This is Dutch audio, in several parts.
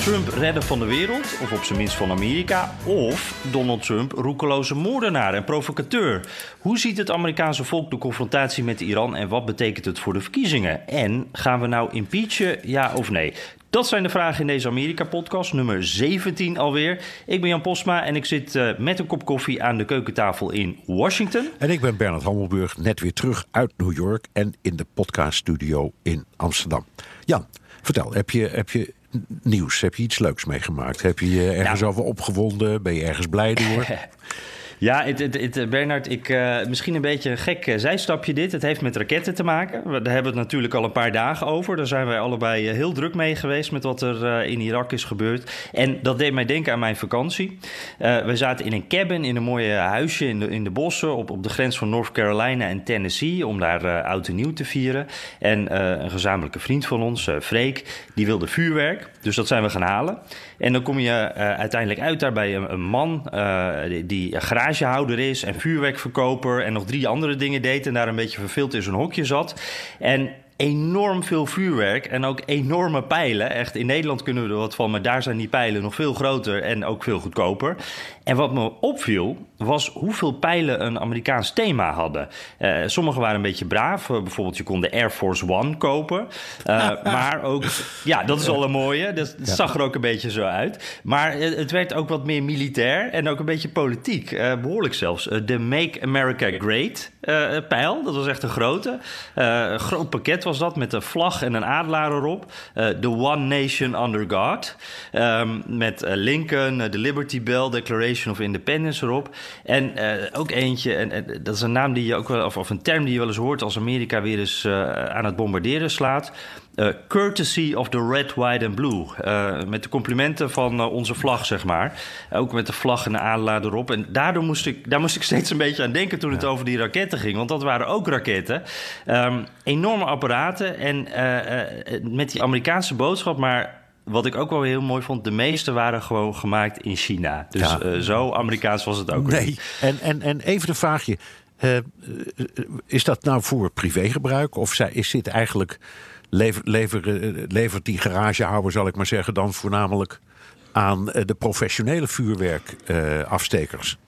Trump redden van de wereld, of op zijn minst van Amerika, of Donald Trump roekeloze moordenaar en provocateur. Hoe ziet het Amerikaanse volk de confrontatie met Iran en wat betekent het voor de verkiezingen? En gaan we nou impeachen, ja of nee? Dat zijn de vragen in deze Amerika-podcast, nummer 17 alweer. Ik ben Jan Posma en ik zit uh, met een kop koffie aan de keukentafel in Washington. En ik ben Bernard Hammelburg, net weer terug uit New York en in de podcaststudio in Amsterdam. Jan, vertel, heb je, heb je nieuws? Heb je iets leuks meegemaakt? Heb je je ergens over opgewonden? Ben je ergens blij door? Ja, het, het, Bernard, ik, uh, misschien een beetje een gek uh, zijstapje dit. Het heeft met raketten te maken. We, daar hebben we het natuurlijk al een paar dagen over. Daar zijn wij allebei heel druk mee geweest met wat er in Irak is gebeurd. En dat deed mij denken aan mijn vakantie. we zaten in een cabin in een mooie huisje in de, in de bossen op, op de grens van North Carolina en Tennessee om daar oud en nieuw te vieren. En een gezamenlijke vriend van ons, Freek, die wilde vuurwerk. Dus dat zijn we gaan halen. En dan kom je uiteindelijk uit daar bij een, een man die graag garagehouder is en vuurwerkverkoper en nog drie andere dingen deed en daar een beetje verveeld in zo'n hokje zat. En enorm veel vuurwerk en ook enorme pijlen. Echt, in Nederland kunnen we er wat van, maar daar zijn die pijlen nog veel groter en ook veel goedkoper. En wat me opviel, was hoeveel pijlen een Amerikaans thema hadden. Uh, sommige waren een beetje braaf. Uh, bijvoorbeeld, je kon de Air Force One kopen. Uh, maar ook, ja, dat is al een mooie. Dat, dat zag er ook een beetje zo uit. Maar het werd ook wat meer militair en ook een beetje politiek. behoorlijk zelfs. de Make America Great pijl, dat was echt een grote. Een groot pakket was dat, met een vlag en een adelaar erop. The One Nation Under God. Um, met Lincoln, de Liberty Bell, Declaration of Independence erop. En uh, ook eentje, en, en, dat is een naam die je ook wel, of, of, een term die je wel eens hoort als Amerika weer eens uh, aan het bombarderen slaat. Uh, courtesy of the red, white and blue. met de complimenten van onze vlag, zeg maar. Ook met de vlag en de adelaar erop. En daardoor moest ik, daar moest ik steeds een beetje aan denken toen het over die raketten ging. Want dat waren ook raketten. Um, enorme apparaten. En met die Amerikaanse boodschap, maar wat ik ook wel heel mooi vond, de meeste waren gewoon gemaakt in China. Dus ja. uh, zo Amerikaans was het ook nee. niet. En, en, en even een vraagje. Uh, is dat nou voor privégebruik? Of is dit eigenlijk. Lever, lever, levert die garagehouder, zal ik maar zeggen, dan voornamelijk aan de professionele vuurwerkafstekers?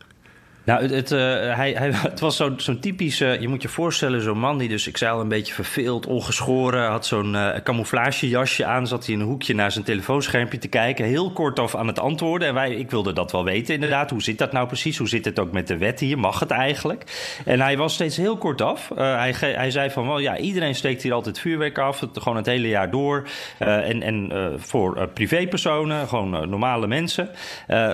Nou, het, uh, hij, hij, het was zo'n zo typische, je moet je voorstellen, zo'n man die dus, ik zei al, een beetje verveeld, ongeschoren, had zo'n uh, camouflagejasje aan, zat hij in een hoekje naar zijn telefoonschermpje te kijken, heel kort af aan het antwoorden. En wij, ik wilde dat wel weten inderdaad, hoe zit dat nou precies, hoe zit het ook met de wet hier, mag het eigenlijk? En hij was steeds heel kort af. Uh, hij, hij zei van, wel ja, iedereen steekt hier altijd vuurwerk af, het, gewoon het hele jaar door. en en voor privépersonen, gewoon normale mensen.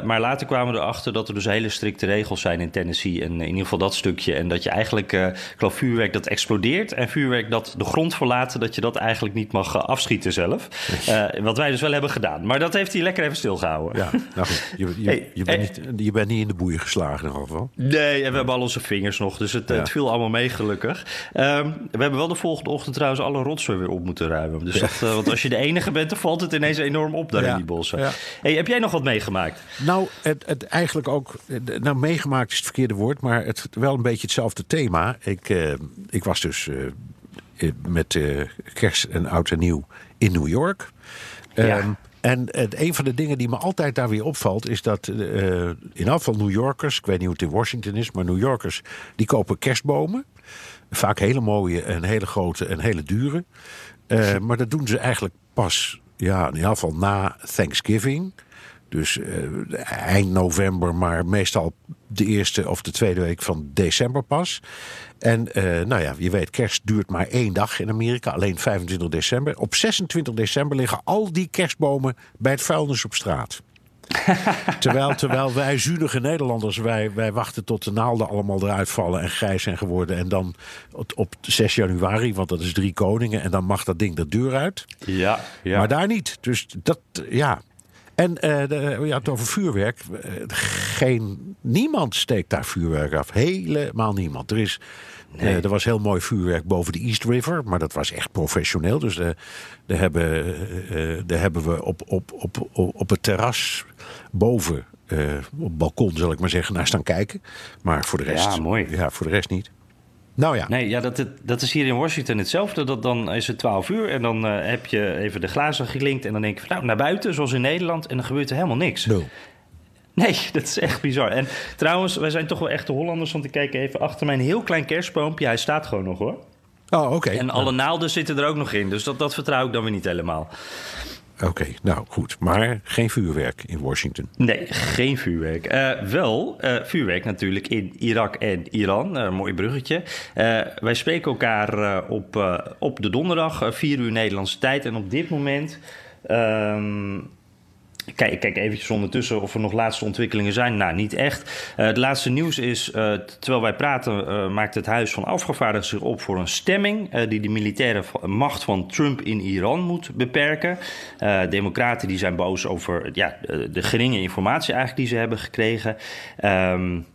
maar later kwamen we erachter dat er dus hele strikte regels zijn in Tennessee. En in ieder geval dat stukje. En dat je eigenlijk, uh, ik geloof, vuurwerk dat explodeert. En vuurwerk dat de grond verlaat, dat je dat eigenlijk niet mag uh, afschieten zelf. Uh, wat wij dus wel hebben gedaan. Maar dat heeft hij lekker even stilgehouden. Ja, nou goed. Je, je, hey, je, bent, hey. niet, je bent niet in de boeien geslagen in ieder geval. Nee, en we hebben al onze vingers nog. Dus het, ja. het viel allemaal mee, gelukkig. Um, we hebben wel de volgende ochtend trouwens alle rotzooi weer op moeten ruimen. Dus dat, want als je de enige bent, dan valt het ineens enorm op daar ja. in die bossen. Hey, heb jij nog wat meegemaakt? Nou, het, het eigenlijk ook... Nou, meegemaakt is het verkeerde woord, maar het wel een beetje hetzelfde thema. Ik, uh, ik was dus uh, met uh, kerst en oud en nieuw in New York. Ja. Um, en een van de dingen die me altijd daar weer opvalt, is dat in ieder geval New Yorkers, ik weet niet hoe het in Washington is, maar New Yorkers, die kopen kerstbomen. Vaak hele mooie en hele grote en hele dure. maar dat doen ze eigenlijk pas, ja, in ieder geval na Thanksgiving. Dus uh, eind november, maar meestal de eerste of de tweede week van december pas. En uh, nou ja, je weet, kerst duurt maar één dag in Amerika, alleen 25 december. Op 26 december liggen al die kerstbomen bij het vuilnis op straat. terwijl, terwijl wij zunige Nederlanders, wij, wij wachten tot de naalden allemaal eruit vallen en grijs zijn geworden. En dan op, op 6 januari, want dat is drie koningen, en dan mag dat ding de deur uit. Ja, ja. Maar daar niet. Dus dat, ja. En uh, de, ja, het over vuurwerk. Geen, niemand steekt daar vuurwerk af. Helemaal niemand. Er is Nee. Uh, er was heel mooi vuurwerk boven de East River, maar dat was echt professioneel. Dus daar, hebben, uh, daar hebben we op, op, op, op het terras boven, op het balkon zal ik maar zeggen, naar staan kijken. Maar voor de rest, ja, mooi. Ja, voor de rest niet. Nou ja. Nee, ja, dat, dat is hier in Washington hetzelfde. Dat, dan is het 12 uur en dan heb je even de glazen geklinkt. En dan denk je van nou, naar buiten, zoals in Nederland. En dan gebeurt er helemaal niks. No. Nee, dat is echt bizar. En trouwens, wij zijn toch wel echte Hollanders. Want ik kijk even achter mijn heel klein kerstboompje. Hij staat gewoon nog hoor. Oh, oké. En alle naalden zitten er ook nog in. Dus dat, dat vertrouw ik dan weer niet helemaal. Oké, nou goed. Maar geen vuurwerk in Washington. Nee, geen vuurwerk. Uh, wel uh, vuurwerk natuurlijk in Irak en Iran. Uh, mooi bruggetje. wij spreken elkaar op, op de donderdag, 4 uur Nederlandse tijd. En op dit moment. Ehm, Kijk, kijk eventjes ondertussen of er nog laatste ontwikkelingen zijn. Nou, niet echt. Uh, het laatste nieuws is, uh, terwijl wij praten, uh, maakt het Huis van Afgevaardigden zich op voor een stemming die de militaire macht van Trump in Iran moet beperken. democraten die zijn boos over ja, de geringe informatie eigenlijk die ze hebben gekregen. Um,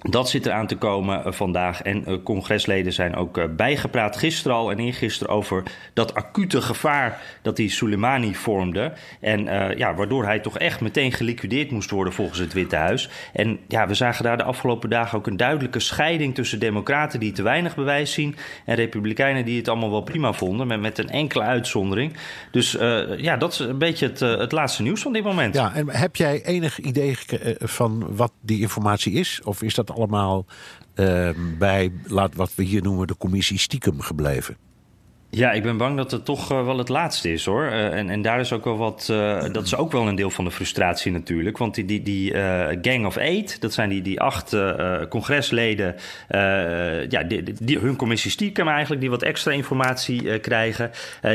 dat zit eraan te komen uh, vandaag. En uh, congresleden zijn ook uh, bijgepraat gisteren al en eergisteren over dat acute gevaar dat die Soleimani vormde. En ja, waardoor hij toch echt meteen geliquideerd moest worden volgens het Witte Huis. En ja, we zagen daar de afgelopen dagen ook een duidelijke scheiding tussen democraten die te weinig bewijs zien en republikeinen die het allemaal wel prima vonden, met, met een enkele uitzondering. Dus ja, dat is een beetje het, het laatste nieuws van dit moment. Ja, en heb jij enig idee van wat die informatie is? Of is dat allemaal uh, bij, laat wat we hier noemen, de commissie stiekem gebleven? Ja, ik ben bang dat het toch uh, wel het laatste is hoor. Uh, en, en daar is ook wel wat. Uh, dat is ook wel een deel van de frustratie natuurlijk. Want die, die, die Gang of Eight, dat zijn die, die acht congresleden. ja, die, die, hun commissie stiekem eigenlijk, die wat extra informatie krijgen.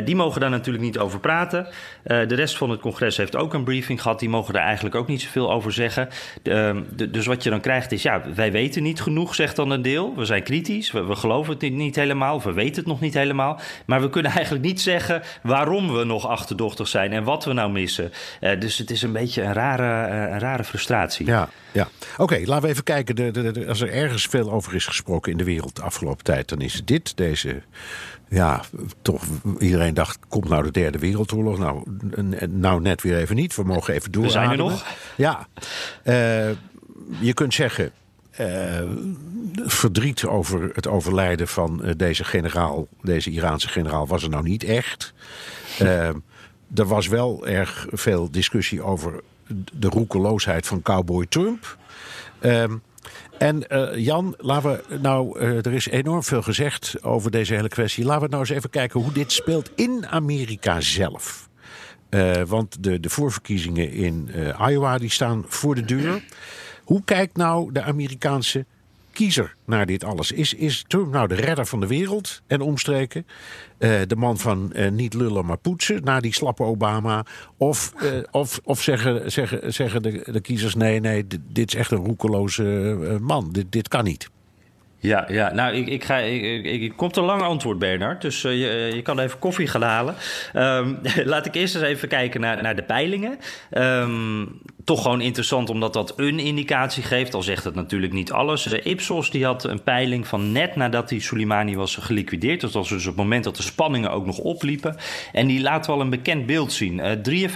die mogen daar natuurlijk niet over praten. de rest van het congres heeft ook een briefing gehad. Die mogen daar eigenlijk ook niet zoveel over zeggen. Ehm, de, dus wat je dan krijgt is, ja, wij weten niet genoeg, zegt dan een deel. We zijn kritisch, we, we geloven het niet, niet helemaal, we weten het nog niet helemaal. Maar we kunnen eigenlijk niet zeggen waarom we nog achterdochtig zijn en wat we nou missen. Uh, dus het is een beetje een rare, uh, een rare frustratie. Ja, ja. Oké, okay, laten we even kijken. De, de, de, als er ergens veel over is gesproken in de wereld de afgelopen tijd, dan is dit deze. Ja, toch. Iedereen dacht: komt nou de derde wereldoorlog? Nou, nou net weer even niet. We mogen even door. We zijn er nog. Ja. Uh, je kunt zeggen. Uh, verdriet over het overlijden van uh, deze generaal, deze Iraanse generaal, was er nou niet echt. Uh, er was wel erg veel discussie over de roekeloosheid van cowboy Trump. en Jan, laten we nou, er is enorm veel gezegd over deze hele kwestie. Laten we nou eens even kijken hoe dit speelt in Amerika zelf. want de, de voorverkiezingen in Iowa die staan voor de deur. Hoe kijkt nou de Amerikaanse kiezer naar dit alles? Is, is Trump nou de redder van de wereld en omstreken? Uh, de man van uh, niet lullen maar poetsen, na die slappe Obama? Of, uh, of, of zeggen, zeggen, zeggen de, de kiezers: nee, nee, dit, is echt een roekeloze man. Dit, dit kan niet. Ja, ja, nou, ik, ik ga, ik, ik, ik komt een lang antwoord, Bernard. Dus je, je kan even koffie gaan halen. Um, laat ik eerst eens even kijken naar, naar de peilingen. Um, toch gewoon interessant omdat dat een indicatie geeft. Al zegt het natuurlijk niet alles. De Ipsos die had een peiling van net nadat die Soleimani was geliquideerd. Dat was dus op het moment dat de spanningen ook nog opliepen. En die laat wel een bekend beeld zien. Uh,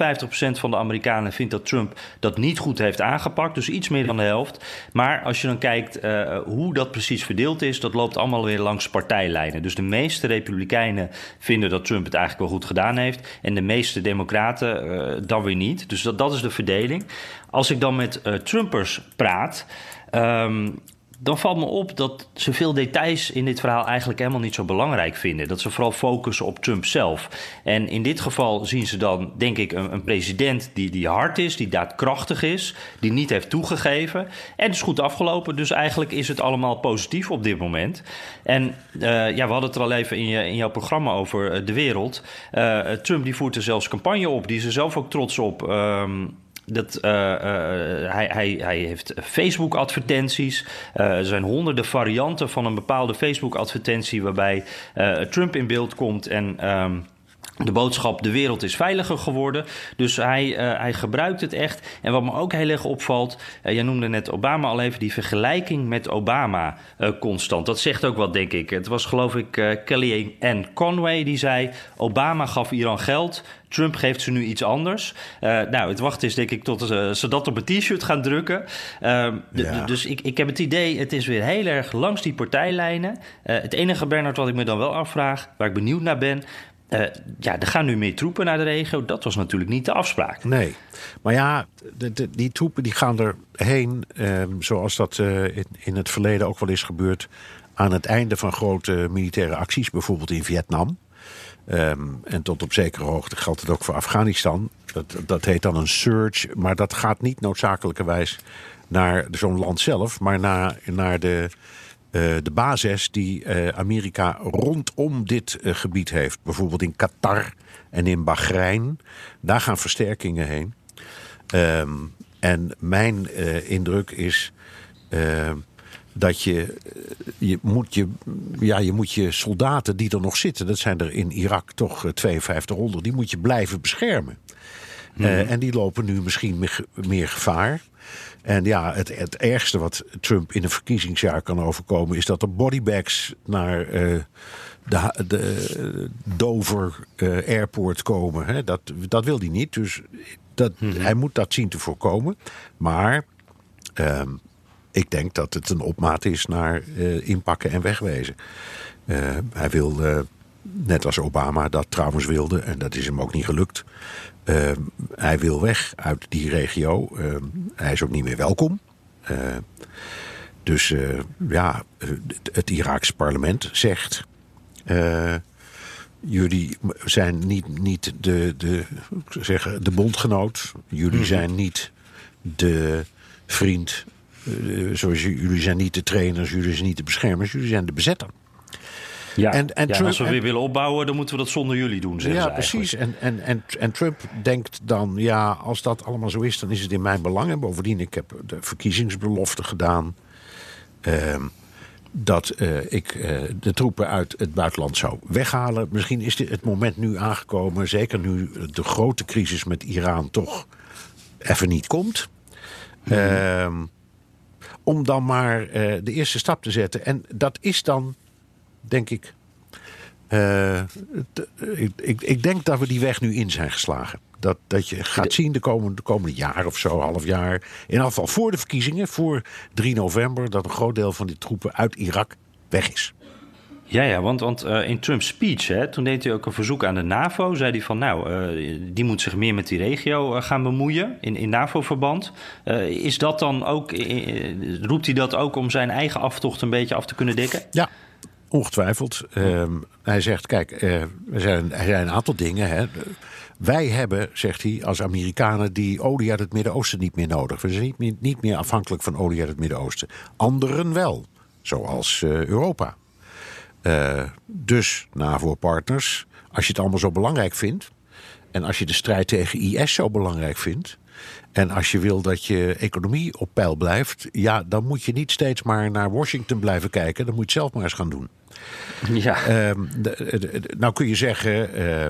53% van de Amerikanen vindt dat Trump dat niet goed heeft aangepakt. Dus iets meer dan de helft. Maar als je dan kijkt uh, hoe dat precies verdeeld is, dat loopt allemaal weer langs partijlijnen. Dus de meeste Republikeinen vinden dat Trump het eigenlijk wel goed gedaan heeft. En de meeste Democraten uh, dan weer niet. Dus dat, dat is de verdeling. Als ik dan met uh, Trumpers praat. Um, dan valt me op dat ze veel details in dit verhaal eigenlijk helemaal niet zo belangrijk vinden. Dat ze vooral focussen op Trump zelf. En in dit geval zien ze dan, denk ik, een, een president die, die hard is, die daadkrachtig is, die niet heeft toegegeven. En het is goed afgelopen, dus eigenlijk is het allemaal positief op dit moment. En uh, ja, we hadden het er al even in, je, in jouw programma over uh, de wereld. Trump die voert er zelfs campagne op, die is er zelf ook trots op. Um, dat, hij, hij, hij heeft Facebook-advertenties. er zijn honderden varianten van een bepaalde Facebook-advertentie waarbij Trump in beeld komt en. Ehm, de boodschap: de wereld is veiliger geworden. Dus hij, uh, hij gebruikt het echt. En wat me ook heel erg opvalt, uh, jij noemde net Obama al even, die vergelijking met Obama uh, constant. Dat zegt ook wat, denk ik. Het was geloof ik Kelly Ann Conway die zei: Obama gaf Iran geld. Trump geeft ze nu iets anders. nou, het wachten is denk ik tot ze dat op een t-shirt gaan drukken. Ehm, ja. Dus ik, ik heb het idee, het is weer heel erg langs die partijlijnen. het enige, Bernard, wat ik me dan wel afvraag, waar ik benieuwd naar ben... Uh, ja, er gaan nu meer troepen naar de regio. Dat was natuurlijk niet de afspraak. Nee, maar ja, die troepen die gaan erheen, uh, zoals dat uh, in, het verleden ook wel is gebeurd, aan het einde van grote militaire acties, bijvoorbeeld in Vietnam. Um, en tot op zekere hoogte geldt het ook voor Afghanistan. Dat, dat heet dan een surge, maar dat gaat niet noodzakelijkerwijs naar zo'n land zelf, maar naar, naar de de basis die uh, Amerika rondom dit uh, gebied heeft. Bijvoorbeeld in Qatar en in Bahrein. Daar gaan versterkingen heen. Um, en mijn indruk is dat je, je, moet je, ja, je moet je soldaten die er nog zitten... dat zijn er in Irak toch 5200, die moet je blijven beschermen. Mm -hmm. en die lopen nu misschien meer gevaar. En ja, het, het ergste wat Trump in een verkiezingsjaar kan overkomen... is dat er bodybags naar uh, de, de Dover uh, Airport komen. Hè? Dat, dat wil hij niet, dus dat, -hmm. hij moet dat zien te voorkomen. Maar uh, ik denk dat het een opmaat is naar inpakken en wegwezen. hij wil, net als Obama dat trouwens wilde... en dat is hem ook niet gelukt... Uh, hij wil weg uit die regio. Uh, hij is ook niet meer welkom. Uh, dus ja, het, het Iraakse parlement zegt... jullie zijn niet, niet de, de, zeggen, de bondgenoot. Jullie hmm. zijn niet de vriend. zoals jullie zijn niet de trainers, jullie zijn niet de beschermers. Jullie zijn de bezetter. Ja, en, en, Trump, als we weer willen opbouwen, dan moeten we dat zonder jullie doen. Ja, precies. En, en, en, en Trump denkt dan, ja, als dat allemaal zo is, dan is het in mijn belang. En bovendien, ik heb de verkiezingsbelofte gedaan. Uh, dat uh, ik uh, de troepen uit het buitenland zou weghalen. Misschien is dit het moment nu aangekomen, zeker nu de grote crisis met Iran toch even niet komt. Mm. Uh, om dan maar uh, de eerste stap te zetten. En dat is dan denk ik. Uh, ik, ik, ik, denk dat we die weg nu in zijn geslagen. Dat, dat je gaat zien de komende, de komende jaar of zo, half jaar. In ieder geval voor de verkiezingen, voor 3 november, dat een groot deel van die troepen uit Irak weg is. Ja, ja, want, want uh, in Trump's speech, hè, toen deed hij ook een verzoek aan de NAVO. Zei hij van, nou, uh, die moet zich meer met die regio uh, gaan bemoeien in, in NAVO-verband. is dat dan ook, roept hij dat ook om zijn eigen aftocht een beetje af te kunnen dekken? Ja, Ongetwijfeld. Uh, hij zegt, kijk, uh, er, zijn, er zijn een aantal dingen. Hè. Wij hebben, zegt hij, als Amerikanen die olie uit het Midden-Oosten niet meer nodig. We zijn niet meer, afhankelijk van olie uit het Midden-Oosten. Anderen wel, zoals uh, Europa. Uh, dus NAVO-partners, als je het allemaal zo belangrijk vindt... en als je de strijd tegen IS zo belangrijk vindt... En als je wil dat je economie op peil blijft, ja, dan moet je niet steeds maar naar Washington blijven kijken. Dan moet je het zelf maar eens gaan doen. Ja. De, de, nou kun je zeggen. Uh,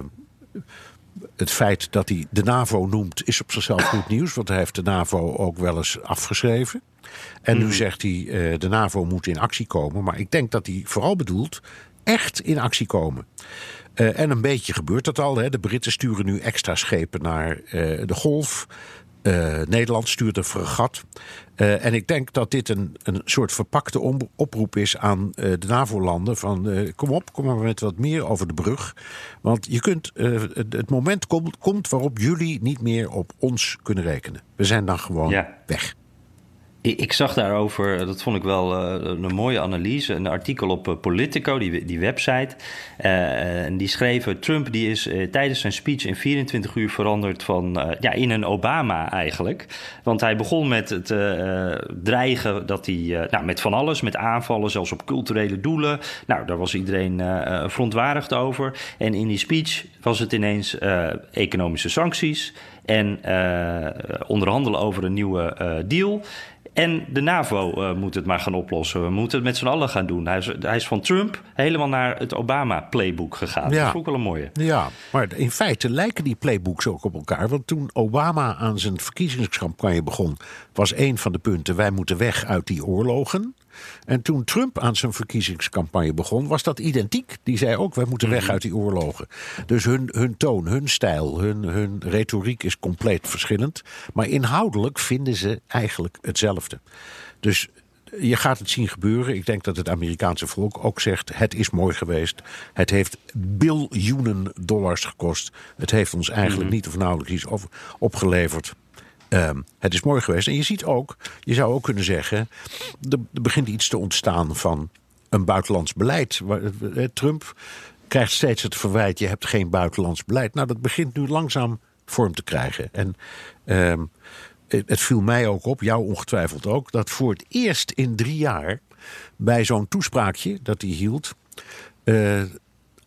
het feit dat hij de NAVO noemt is op zichzelf goed nieuws. Want hij heeft de NAVO ook wel eens afgeschreven. En nu hmm. zegt hij uh, de NAVO moet in actie komen. Maar ik denk dat hij vooral bedoelt echt in actie komen. Uh, en een beetje gebeurt dat al. Hè. De Britten sturen nu extra schepen naar uh, de Golf. Uh, Nederland stuurt een fregat. Uh, en ik denk dat dit een, een soort verpakte oproep is aan uh, de NAVO-landen. Van kom op, kom maar met wat meer over de brug. Want je kunt, het, het, moment komt, komt waarop jullie niet meer op ons kunnen rekenen. We zijn dan gewoon ja. weg. Ik, zag daarover, dat vond ik wel uh, een mooie analyse, een artikel op uh, Politico, die, die website. En die schreven, Trump die is tijdens zijn speech in 24 uur veranderd van, ja, in een Obama eigenlijk. Want hij begon met het dreigen dat hij, nou, met van alles, met aanvallen, zelfs op culturele doelen. Nou, daar was iedereen verontwaardigd over. En in die speech was het ineens economische sancties en onderhandelen over een nieuwe deal. En de NAVO uh, moet het maar gaan oplossen. We moeten het met z'n allen gaan doen. Hij is, hij is van Trump helemaal naar het Obama-playbook gegaan. Ja. Dat is ook wel een mooie. Ja, maar in feite lijken die playbooks ook op elkaar. Want toen Obama aan zijn verkiezingscampagne begon... was een van de punten... wij moeten weg uit die oorlogen. En toen Trump aan zijn verkiezingscampagne begon, was dat identiek. Die zei ook, wij moeten weg mhm. uit die oorlogen. Dus hun, hun toon, hun stijl, hun, hun retoriek is compleet verschillend. Maar inhoudelijk vinden ze eigenlijk hetzelfde. Dus je gaat het zien gebeuren. Ik denk dat het Amerikaanse volk ook zegt: het is mooi geweest. Het heeft biljoenen dollars gekost. Het heeft ons eigenlijk mhm. niet of nauwelijks iets opgeleverd. Ehm, het is mooi geweest. En je ziet ook, je zou ook kunnen zeggen, er, begint iets te ontstaan van een buitenlands beleid. Eh, Trump krijgt steeds het verwijt: je hebt geen buitenlands beleid. Nou, dat begint nu langzaam vorm te krijgen. En ehm, het, viel mij ook op, jou ongetwijfeld ook, dat voor het eerst in drie jaar bij zo'n toespraakje dat hij hield. Uh,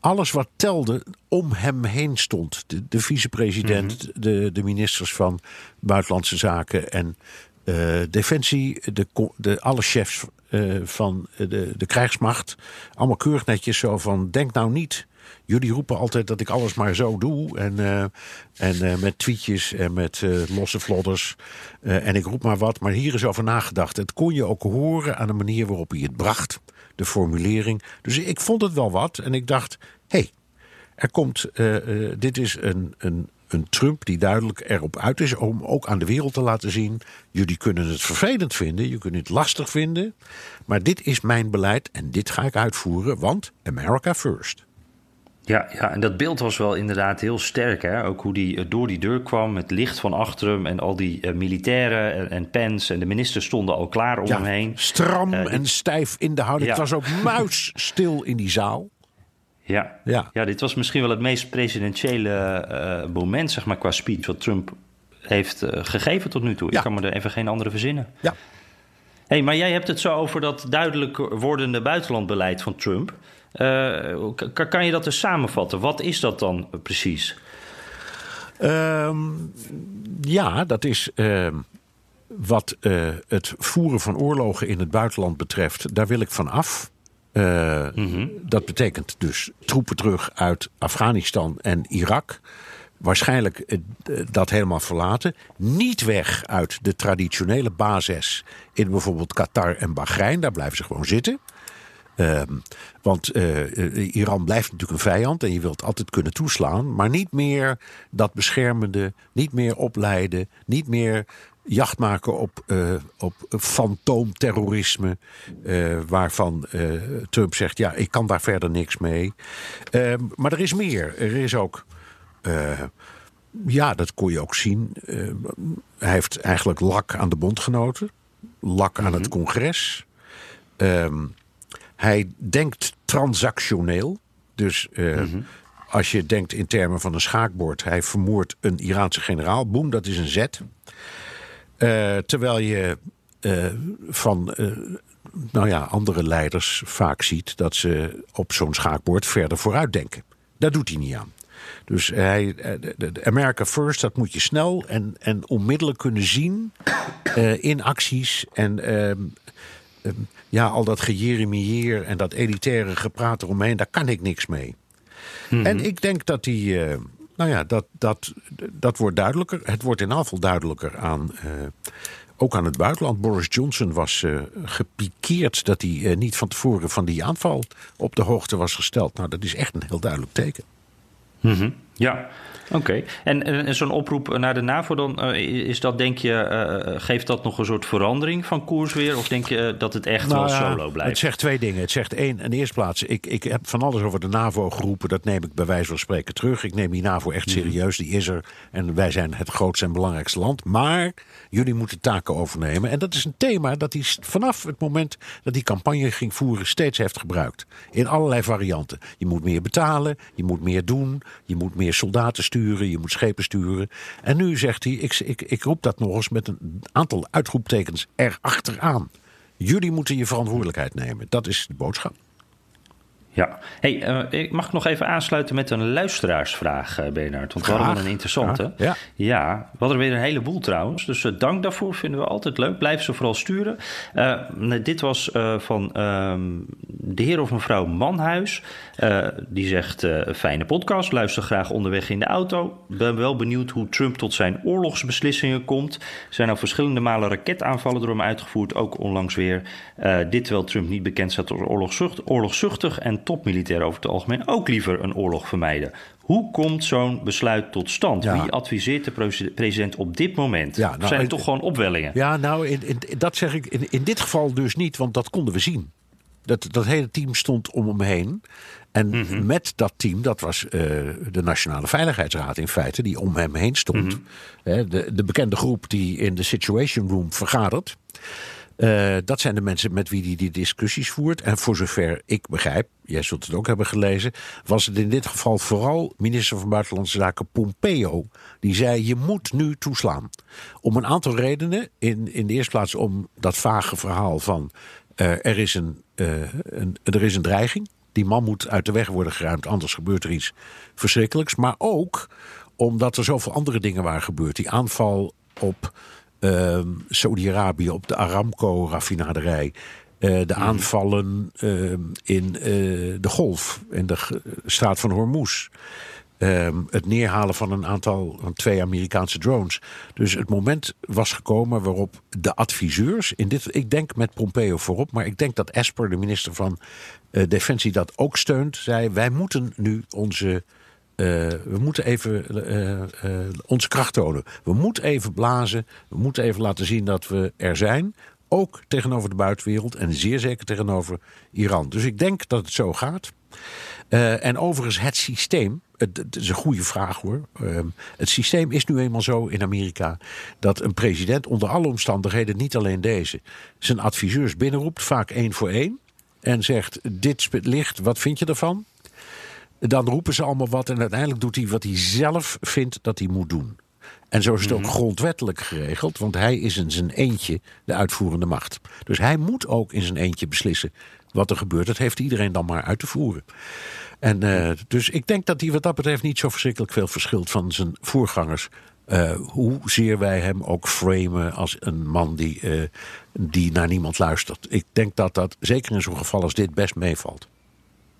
alles wat telde om hem heen stond. De, de vicepresident, mhm. de, de ministers van Buitenlandse Zaken en uh, Defensie, de, de, alle chefs uh, van de, de krijgsmacht. Allemaal keurig netjes zo van: denk nou niet. Jullie roepen altijd dat ik alles maar zo doe. En, uh, en met tweetjes en met losse vlodders. en ik roep maar wat. Maar hier is over nagedacht. Het kon je ook horen aan de manier waarop hij het bracht de formulering. Dus ik vond het wel wat. En ik dacht, hé, hey, er komt. Uh, uh, dit is een, een, een Trump die duidelijk erop uit is om ook aan de wereld te laten zien. Jullie kunnen het vervelend vinden, je kunt het lastig vinden. Maar dit is mijn beleid en dit ga ik uitvoeren, want America first. Ja, ja, en dat beeld was wel inderdaad heel sterk. Hè? Ook hoe die eh, door die deur kwam met licht van achter hem... en al die uh, militairen en, en Pence en de ministers stonden al klaar om hem heen. Stram uh, en stijf in de houding. Het was ook muisstil in die zaal. Ja. Ja. ja, dit was misschien wel het meest presidentiële uh, moment, zeg maar, qua speech... wat Trump heeft gegeven tot nu toe. Ik kan me er even geen andere verzinnen. Ja. hey, maar jij hebt het zo over dat duidelijk wordende buitenlandbeleid van Trump... Uh, kan je dat dus samenvatten? Wat is dat dan precies? Um, ja, dat is uh, wat uh, het voeren van oorlogen in het buitenland betreft. Daar wil ik van af. Mm -hmm. Dat betekent dus troepen terug uit Afghanistan en Irak. Waarschijnlijk dat helemaal verlaten. Niet weg uit de traditionele basis in bijvoorbeeld Qatar en Bahrein. Daar blijven ze gewoon zitten. Ehm, want uh, Iran blijft natuurlijk een vijand en je wilt altijd kunnen toeslaan. Maar niet meer dat beschermende, niet meer opleiden, niet meer jacht maken op, uh, op fantoomterrorisme. Uh, waarvan Trump zegt: ja, ik kan daar verder niks mee. Ehm, maar er is meer. Er is ook. ja, dat kon je ook zien. hij heeft eigenlijk lak aan de bondgenoten, lak aan het mhm. congres. Um, hij denkt transactioneel. Dus uh, als je denkt in termen van een schaakbord, hij vermoordt een Iraanse generaal. Boem, dat is een zet. Uh, terwijl je uh, van nou ja, andere leiders vaak ziet dat ze op zo'n schaakbord verder vooruit denken. Daar doet hij niet aan. Dus hij, America First, dat moet je snel en, en onmiddellijk kunnen zien in acties. En ehm, ja, al dat gejeremieer en dat elitaire gepraat eromheen, daar kan ik niks mee. Mhm. En ik denk dat die. Uh, nou ja, dat, dat, dat wordt duidelijker. Het wordt in afval duidelijker aan. Uh, ook aan het buitenland. Boris Johnson was uh, gepikeerd dat hij niet van tevoren van die aanval op de hoogte was gesteld. Nou, dat is echt een heel duidelijk teken. Mm Ja, Oké, en, en, zo'n oproep naar de NAVO dan, uh, is dat denk je, uh, geeft dat nog een soort verandering van koers weer? Of denk je dat het echt nou, wel solo blijft? Het zegt twee dingen. Het zegt één, in de eerste plaats, ik, ik heb van alles over de NAVO geroepen, dat neem ik bij wijze van spreken terug. Ik neem die NAVO echt mhm. serieus, die is er. En wij zijn het grootste en belangrijkste land. Maar jullie moeten taken overnemen. En dat is een thema dat hij vanaf het moment dat die campagne ging voeren steeds heeft gebruikt. In allerlei varianten. Je moet meer betalen, je moet meer doen, je moet meer soldaten sturen je moet schepen sturen. En nu zegt hij, ik, ik, ik roep dat nog eens met een aantal uitroeptekens erachteraan. Jullie moeten je verantwoordelijkheid nemen. Dat is de boodschap. Ja, hey, uh, ik mag nog even aansluiten met een luisteraarsvraag, uh, Bernard. Want we hadden een interessante. Ja, ja. we hadden weer een heleboel trouwens. Dus uh, dank daarvoor, vinden we altijd leuk. Blijf ze vooral sturen. dit was van ehm, de heer of mevrouw Manhuis. die zegt, fijne podcast, luister graag onderweg in de auto. Ben wel benieuwd hoe Trump tot zijn oorlogsbeslissingen komt. Er zijn al verschillende malen raketaanvallen door hem uitgevoerd, ook onlangs weer. dit terwijl Trump niet bekend staat als oorlogszucht, oorlogszuchtig en topmilitairen over het algemeen ook liever een oorlog vermijden. Hoe komt zo'n besluit tot stand? Wie adviseert de president op dit moment? Ja, nou, zijn het toch gewoon opwellingen? Ja, nou, in, in, dat zeg ik in, in dit geval dus niet, want dat konden we zien. Dat, dat hele team stond om hem heen. En mhm. met dat team, dat was uh, de Nationale Veiligheidsraad in feite, die om hem heen stond. Mhm. de, de bekende groep die in de Situation Room vergadert. Uh, dat zijn de mensen met wie hij die discussies voert. En voor zover ik begrijp, jij zult het ook hebben gelezen, was het in dit geval vooral minister van Buitenlandse Zaken Pompeo. Die zei: Je moet nu toeslaan. Om een aantal redenen. In, in de eerste plaats om dat vage verhaal van: uh, er, is een, uh, een, er is een dreiging. Die man moet uit de weg worden geruimd, anders gebeurt er iets verschrikkelijks. Maar ook omdat er zoveel andere dingen waren gebeurd. Die aanval op uh, Saudi-Arabië op de Aramco-raffinaderij. Uh, de mhm. aanvallen uh, in uh, de Golf, in de straat van Hormuz. Ehm, het neerhalen van een aantal van twee Amerikaanse drones. Dus het moment was gekomen waarop de adviseurs, in dit, ik denk met Pompeo voorop, maar ik denk dat Esper, de minister van Defensie, dat ook steunt. Zei: wij moeten nu onze uh, we moeten even uh, uh, onze kracht tonen. We moeten even blazen. We moeten even laten zien dat we er zijn. Ook tegenover de buitenwereld en zeer zeker tegenover Iran. Dus ik denk dat het zo gaat. en overigens, het systeem. Het, het, is een goede vraag hoor. het systeem is nu eenmaal zo in Amerika. dat een president onder alle omstandigheden, niet alleen deze. zijn adviseurs binnenroept, vaak één voor één. En zegt: Dit ligt, wat vind je ervan? Dan roepen ze allemaal wat en uiteindelijk doet hij wat hij zelf vindt dat hij moet doen. En zo is het ook mhm. grondwettelijk geregeld, want hij is in zijn eentje de uitvoerende macht. Dus hij moet ook in zijn eentje beslissen wat er gebeurt. Dat heeft iedereen dan maar uit te voeren. En uh, dus ik denk dat hij wat dat betreft niet zo verschrikkelijk veel verschilt van zijn voorgangers. Uh, hoezeer wij hem ook framen als een man die, uh, die naar niemand luistert. Ik denk dat dat zeker in zo'n geval als dit best meevalt.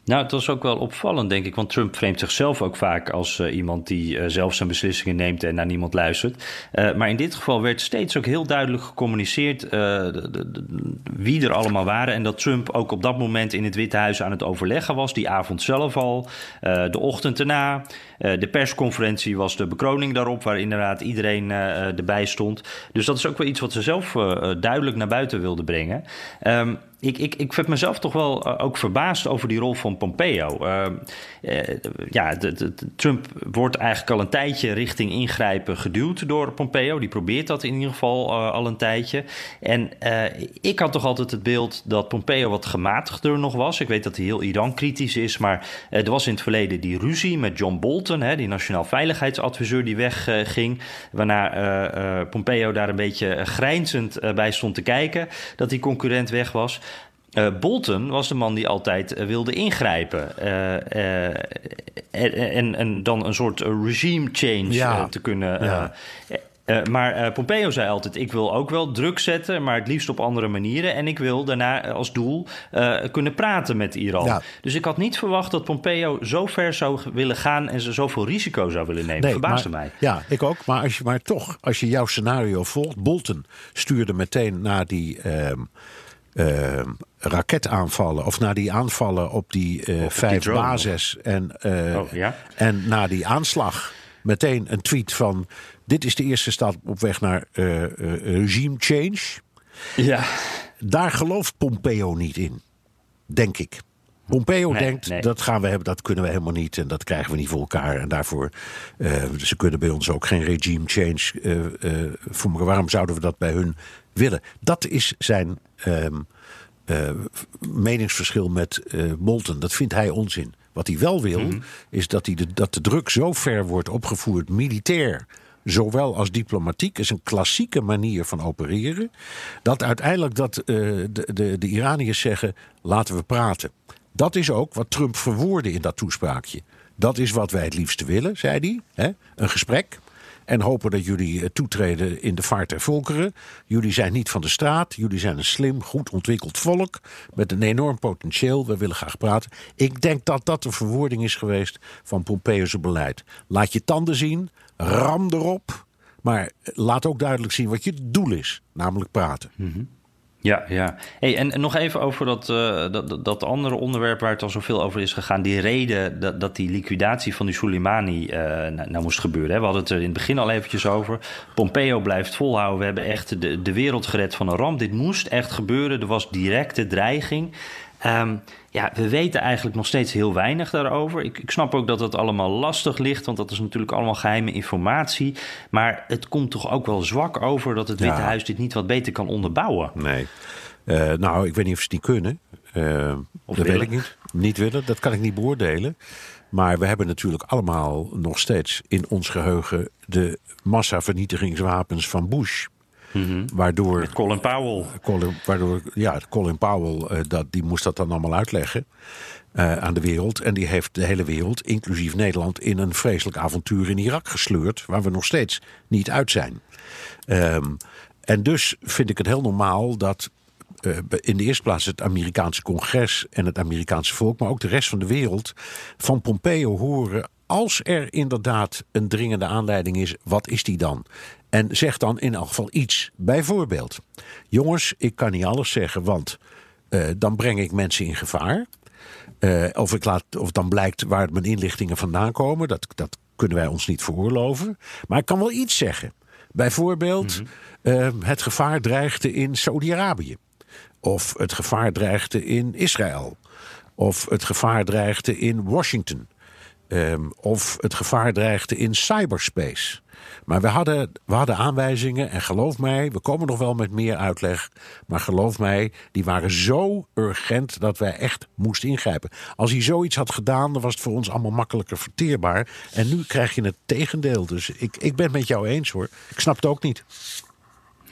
Nou, het was ook wel opvallend, denk ik. Want Trump vreemdt zichzelf ook vaak als uh, iemand die uh, zelf zijn beslissingen neemt en naar niemand luistert. Uh, maar in dit geval werd steeds ook heel duidelijk gecommuniceerd wie er allemaal waren. En dat Trump ook op dat moment in het Witte Huis aan het overleggen was. Die avond zelf al, de ochtend erna. de persconferentie was de bekroning daarop, waar inderdaad iedereen erbij stond. Dus dat is ook wel iets wat ze zelf duidelijk naar buiten wilden brengen. Um, ik, ik, ik heb mezelf toch wel uh, ook verbaasd over die rol van Pompeo. Uh, ja, de, Trump wordt eigenlijk al een tijdje richting ingrijpen geduwd door Pompeo. Die probeert dat in ieder geval al een tijdje. En ik had toch altijd het beeld dat Pompeo wat gematigder nog was. Ik weet dat hij heel Iran-kritisch is, maar er was in het verleden die ruzie met John Bolton, hè, die nationaal veiligheidsadviseur die wegging. waarna Pompeo daar een beetje grijnzend bij stond te kijken dat die concurrent weg was. Uh, Bolton was de man die altijd uh, wilde ingrijpen. Uh, en, en, dan een soort regime change ja. te kunnen. Ja. maar Pompeo zei altijd: Ik wil ook wel druk zetten, maar het liefst op andere manieren. En ik wil daarna als doel kunnen praten met Iran. Ja. Dus ik had niet verwacht dat Pompeo zo ver zou willen gaan en ze zoveel risico zou willen nemen. Nee, Verbaasde mij. Ja, ik ook. Maar, als je, maar toch, als je jouw scenario volgt, Bolton stuurde meteen naar die. Ehm, uh, raketaanvallen, of na die aanvallen op die uh, op vijf die bases en, uh, oh, ja? en na die aanslag meteen een tweet van: Dit is de eerste stap op weg naar regime change. Ja. Daar gelooft Pompeo niet in, denk ik. Pompeo denkt, dat gaan we hebben, dat kunnen we helemaal niet en dat krijgen we niet voor elkaar. En daarvoor, uh, ze kunnen bij ons ook geen regime change uh, uh, voor Waarom zouden we dat bij hun willen? Dat is zijn um, meningsverschil met Bolton. Dat vindt hij onzin. Wat hij wel wil, mm -hmm. is dat, hij de, dat de druk zo ver wordt opgevoerd, militair zowel als diplomatiek, is een klassieke manier van opereren. Dat uiteindelijk dat, uh, de, de, de Iraniërs zeggen: laten we praten. Dat is ook wat Trump verwoordde in dat toespraakje. Dat is wat wij het liefste willen, zei hij. Hè? Een gesprek. En hopen dat jullie eh, toetreden in de vaart der volkeren. Jullie zijn niet van de straat. Jullie zijn een slim, goed ontwikkeld volk. Met een enorm potentieel. We willen graag praten. Ik denk dat dat de verwoording is geweest van Pompeo's beleid. Laat je tanden zien. Ram erop. Maar laat ook duidelijk zien wat je doel is. Namelijk praten. Mm ja, ja. Hey, en, nog even over dat, uh, dat, dat andere onderwerp waar het al zoveel over is gegaan. Die reden dat, dat die liquidatie van die Soleimani uh, nou, nou, moest gebeuren. Hè. We hadden het er in het begin al eventjes over. Pompeo blijft volhouden. We hebben echt de, de wereld gered van een ramp. Dit moest echt gebeuren. Er was directe dreiging. Um, ja, we weten eigenlijk nog steeds heel weinig daarover. Ik, ik snap ook dat het allemaal lastig ligt, want dat is natuurlijk allemaal geheime informatie. Maar het komt toch ook wel zwak over dat het Witte Huis dit niet wat beter kan onderbouwen. Nee. Uh, nou, ik weet niet of ze het niet kunnen. Uh, of dat weet ik niet. Niet willen, dat kan ik niet beoordelen. Maar we hebben natuurlijk allemaal nog steeds in ons geheugen de massavernietigingswapens van Bush. Mm Waardoor. Met Colin Powell. Colin, waardoor, ja, Colin Powell, uh, dat, die moest dat dan allemaal uitleggen. Uh, aan de wereld. En die heeft de hele wereld, inclusief Nederland, in een vreselijk avontuur in Irak gesleurd. Waar we nog steeds niet uit zijn. Um, en dus vind ik het heel normaal dat uh, in de eerste plaats het Amerikaanse congres en het Amerikaanse volk, maar ook de rest van de wereld, van Pompeo horen. Als er inderdaad een dringende aanleiding is, wat is die dan? En zeg dan in elk geval iets. Bijvoorbeeld, jongens, ik kan niet alles zeggen, want uh, dan breng ik mensen in gevaar. Uh, of, ik laat, of dan blijkt waar mijn inlichtingen vandaan komen. Dat, dat kunnen wij ons niet veroorloven. Maar ik kan wel iets zeggen. Bijvoorbeeld, mm -hmm. uh, het gevaar dreigde in Saudi-Arabië. Of het gevaar dreigde in Israël. Of het gevaar dreigde in Washington. Um, of het gevaar dreigde in cyberspace. Maar we hadden, we hadden aanwijzingen en geloof mij, we komen nog wel met meer uitleg. Maar geloof mij, die waren zo urgent dat wij echt moesten ingrijpen. Als hij zoiets had gedaan, dan was het voor ons allemaal makkelijker verteerbaar. En nu krijg je het tegendeel. Dus ik, ik ben het met jou eens hoor. Ik snap het ook niet.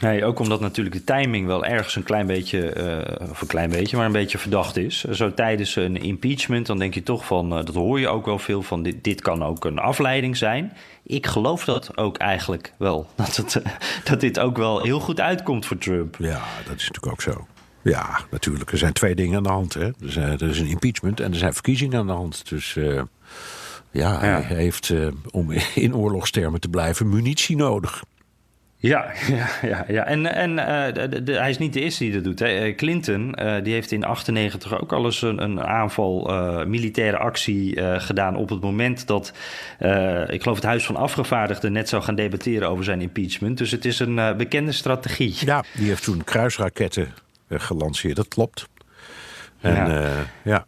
Nee, ook omdat natuurlijk de timing wel ergens een klein beetje, uh, of een klein beetje, maar een beetje verdacht is. Zo tijdens een impeachment, dan denk je toch van, uh, dat hoor je ook wel veel van, dit, dit kan ook een afleiding zijn. Ik geloof dat ook eigenlijk wel, dat, het, dat dit ook wel heel goed uitkomt voor Trump. Ja, dat is natuurlijk ook zo. Ja, natuurlijk. Er zijn twee dingen aan de hand. Hè. Er, zijn, er is een impeachment en er zijn verkiezingen aan de hand. Dus ja, ja, hij heeft, om in oorlogstermen te blijven, munitie nodig. Ja, ja, ja, ja. en, en uh, de, de, hij is niet de eerste die dat doet. Hè. Eh, Clinton uh, die heeft in 98 ook al eens een, een aanval, uh, militaire actie gedaan op het moment dat, ik geloof, het Huis van Afgevaardigden net zou gaan debatteren over zijn impeachment. Dus het is een bekende strategie. Ja, die heeft toen kruisraketten gelanceerd, dat klopt. En ja.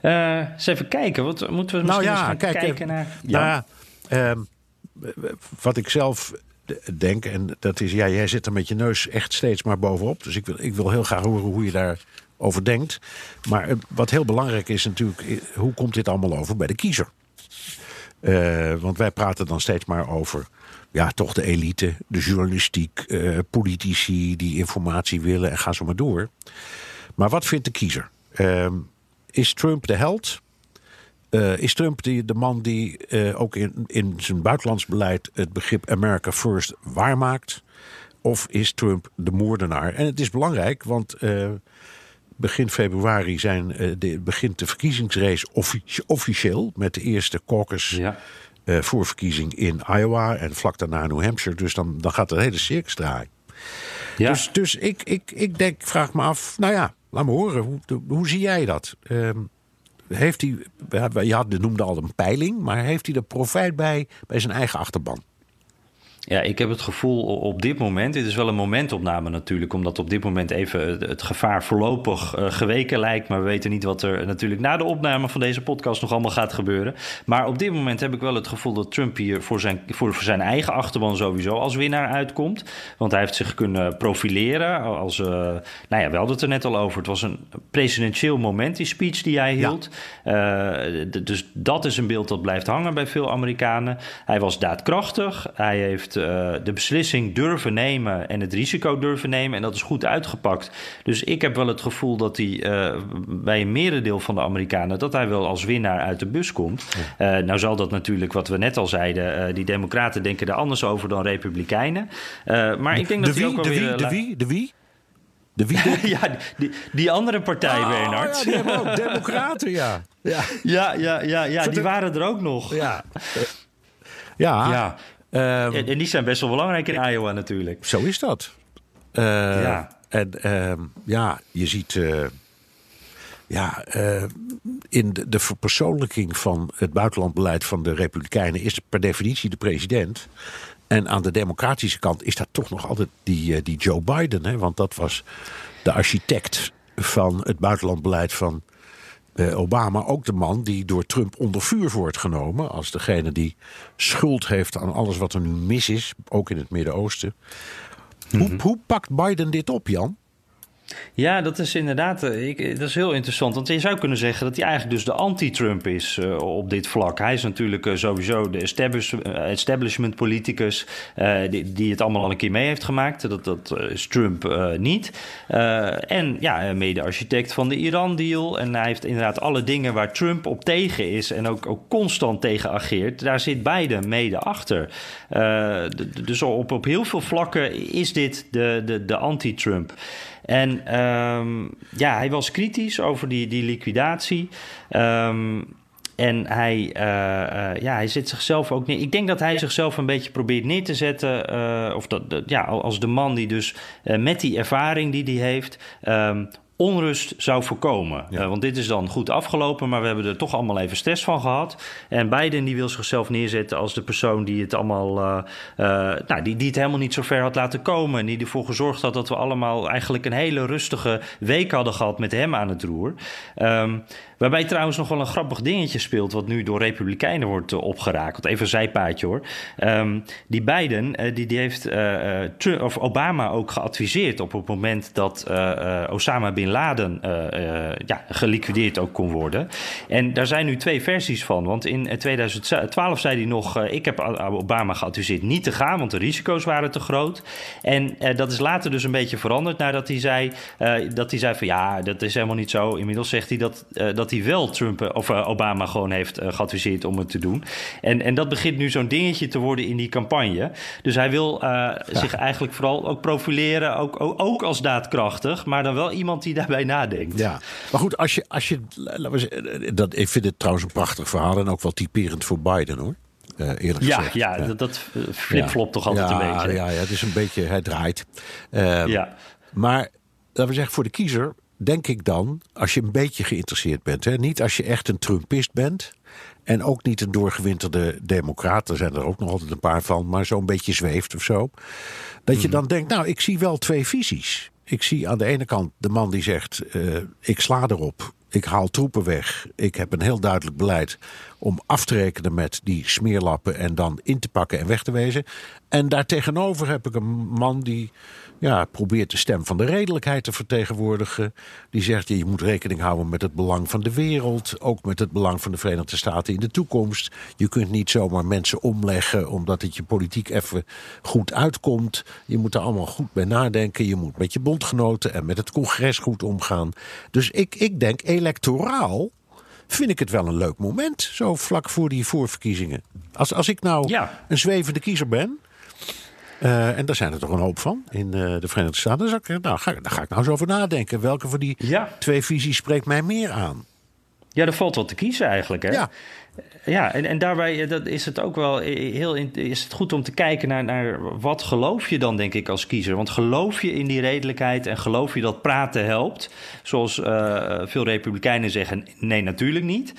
ja. eens even kijken, wat moeten we misschien nou ja, kijk, kijken naar... Ja, nou, ehm, wat ik zelf denk, en dat is, ja, jij zit er met je neus echt steeds maar bovenop. Dus ik wil, ik wil heel graag horen hoe je daarover denkt. Maar wat heel belangrijk is natuurlijk, hoe komt dit allemaal over bij de kiezer? Uh, want wij praten dan steeds maar over ja, toch de elite, de journalistiek, politici die informatie willen en ga zo maar door. Maar wat vindt de kiezer? Uh, is Trump de held? Uh, is Trump die, de man die uh, ook in, in zijn buitenlands beleid het begrip America First waarmaakt? Of is Trump de moordenaar? En het is belangrijk, want uh, begin februari zijn, de, begint de verkiezingsrace officieel met de eerste caucus. Ja. voorverkiezing in Iowa en vlak daarna New Hampshire. Dus dan, dan gaat het hele circus draaien. Ja. Dus, dus ik, ik, ik denk, vraag me af, nou ja, laat me horen, hoe, hoe zie jij dat? Uh, heeft hij, je noemde al een peiling, maar heeft hij er profijt bij bij zijn eigen achterban? Ja, ik heb het gevoel op dit moment, dit is wel een momentopname natuurlijk, omdat op dit moment even het gevaar voorlopig uh, geweken lijkt. Maar we weten niet wat er natuurlijk na de opname van deze podcast nog allemaal gaat gebeuren. Maar op dit moment heb ik wel het gevoel dat Trump hier voor zijn, voor, voor zijn eigen achterban sowieso als winnaar uitkomt. Want hij heeft zich kunnen profileren. Als, uh, nou ja, we hadden het er net al over. Het was een presidentieel moment, die speech die hij hield. Ja. Uh, dus dat is een beeld dat blijft hangen bij veel Amerikanen. Hij was daadkrachtig. Hij heeft uh, de beslissing durven nemen en het risico durven nemen. En dat is goed uitgepakt. Dus ik heb wel het gevoel dat hij uh, bij een merendeel van de Amerikanen... dat hij wel als winnaar uit de bus komt. Uh, nou zal dat natuurlijk, wat we net al zeiden... die democraten denken er anders over dan republikeinen. maar ik denk de dat wie, hij ook de wie, de wie, de wie? De wie? ja, die, die andere partij, oh, Bernard. Ja, die hebben ook democraten, ja. Ja, ja, ja, ja, ja die waren er ook nog. Ja. Ja. ja. Um, en, en, die zijn best wel belangrijk in Iowa natuurlijk. Zo is dat. Uh, ja. En uh, ja, je ziet. Uh, ja, in de, de verpersoonlijking van het buitenlandbeleid van de Republikeinen is per definitie de president. En aan de democratische kant is dat toch nog altijd die, die Joe Biden. Hè? Want dat was de architect van het buitenlandbeleid van uh, Obama ook de man die door Trump onder vuur wordt genomen. Als degene die schuld heeft aan alles wat er nu mis is, ook in het Midden-Oosten. hoe, Mhm. hoe pakt Biden dit op, Jan? Ja, dat is inderdaad ik, dat is heel interessant. Want je zou kunnen zeggen dat hij eigenlijk dus de anti-Trump is uh, op dit vlak. Hij is natuurlijk sowieso de establish, establishment politicus die, die, het allemaal al een keer mee heeft gemaakt. Dat, dat is Trump niet. en ja, mede-architect van de Iran-deal. En hij heeft inderdaad alle dingen waar Trump op tegen is en ook, ook constant tegen ageert. Daar zit Biden mede achter. dus op, op heel veel vlakken is dit de, de, de anti-Trump. En um, ja, hij was kritisch over die, die liquidatie. Um, en hij, uh, uh, ja, hij zit zichzelf ook neer. Ik denk dat hij zichzelf een beetje probeert neer te zetten. Uh, of dat, dat, ja, als de man die dus met die ervaring die hij heeft. Um, onrust zou voorkomen. Ja. Uh, want dit is dan goed afgelopen, maar we hebben er toch allemaal even stress van gehad. En Biden die wil zichzelf neerzetten als de persoon die het allemaal, uh, uh, nou, die, die het helemaal niet zo ver had laten komen. En die ervoor gezorgd had dat we allemaal eigenlijk een hele rustige week hadden gehad met hem aan het roer. Um, Waarbij trouwens nog wel een grappig dingetje speelt, wat nu door Republikeinen wordt opgerakeld. Even een zijpaadje hoor. Um, die Biden, die, die heeft Trump, of Obama ook geadviseerd op het moment dat Osama Bin Laden ja, geliquideerd ook kon worden. En daar zijn nu twee versies van. Want in 2012 zei hij nog: Ik heb Obama geadviseerd niet te gaan, want de risico's waren te groot. En dat is later dus een beetje veranderd nadat hij zei: dat hij zei van ja, dat is helemaal niet zo. Inmiddels zegt hij dat. dat hij wel Trump of Obama gewoon heeft geadviseerd om het te doen. En, en dat begint nu zo'n dingetje te worden in die campagne. Dus hij wil zich eigenlijk vooral ook profileren, ook, ook, ook, als daadkrachtig, maar dan wel iemand die daarbij nadenkt. Ja, maar goed, als je, als je dat, ik vind het trouwens een prachtig verhaal en ook wel typerend voor Biden hoor. Uh, eerlijk ja, gezegd. Ja, dat, dat flipflopt ja. toch altijd ja, een beetje. Ja, ja, het is een beetje, hij draait. Uh, ja. Maar laten we zeggen, voor de kiezer denk ik dan, als je een beetje geïnteresseerd bent. Hè? Niet als je echt een Trumpist bent. En ook niet een doorgewinterde democraat. Er zijn er ook nog altijd een paar van. Maar zo'n beetje zweeft of zo. Dat je dan denkt, nou, ik zie wel twee visies. Ik zie aan de ene kant de man die zegt, uh, ik sla erop. Ik haal troepen weg. Ik heb een heel duidelijk beleid om af te rekenen met die smeerlappen en dan in te pakken en weg te wezen. En daartegenover heb ik een man die ja, probeert de stem van de redelijkheid te vertegenwoordigen. Die zegt je moet rekening houden met het belang van de wereld. Ook met het belang van de Verenigde Staten in de toekomst. Je kunt niet zomaar mensen omleggen omdat het je politiek even goed uitkomt. Je moet er allemaal goed bij nadenken. Je moet met je bondgenoten en met het congres goed omgaan. Dus ik, ik denk electoraal vind ik het wel een leuk moment. Zo vlak voor die voorverkiezingen. Als, als ik nou ja. een zwevende kiezer ben. Uh, en daar zijn er toch een hoop van in uh, de Verenigde Staten. Ik, nou, ga, daar ga ik nou eens over nadenken. Welke van die ja. twee visies spreekt mij meer aan? Ja, er valt wat te kiezen eigenlijk. Hè? Ja. Ja, en, en daarbij dat is het ook wel heel is het goed om te kijken naar, naar wat geloof je dan, denk ik, als kiezer. Want geloof je in die redelijkheid en geloof je dat praten helpt? Zoals veel Republikeinen zeggen, nee, natuurlijk niet.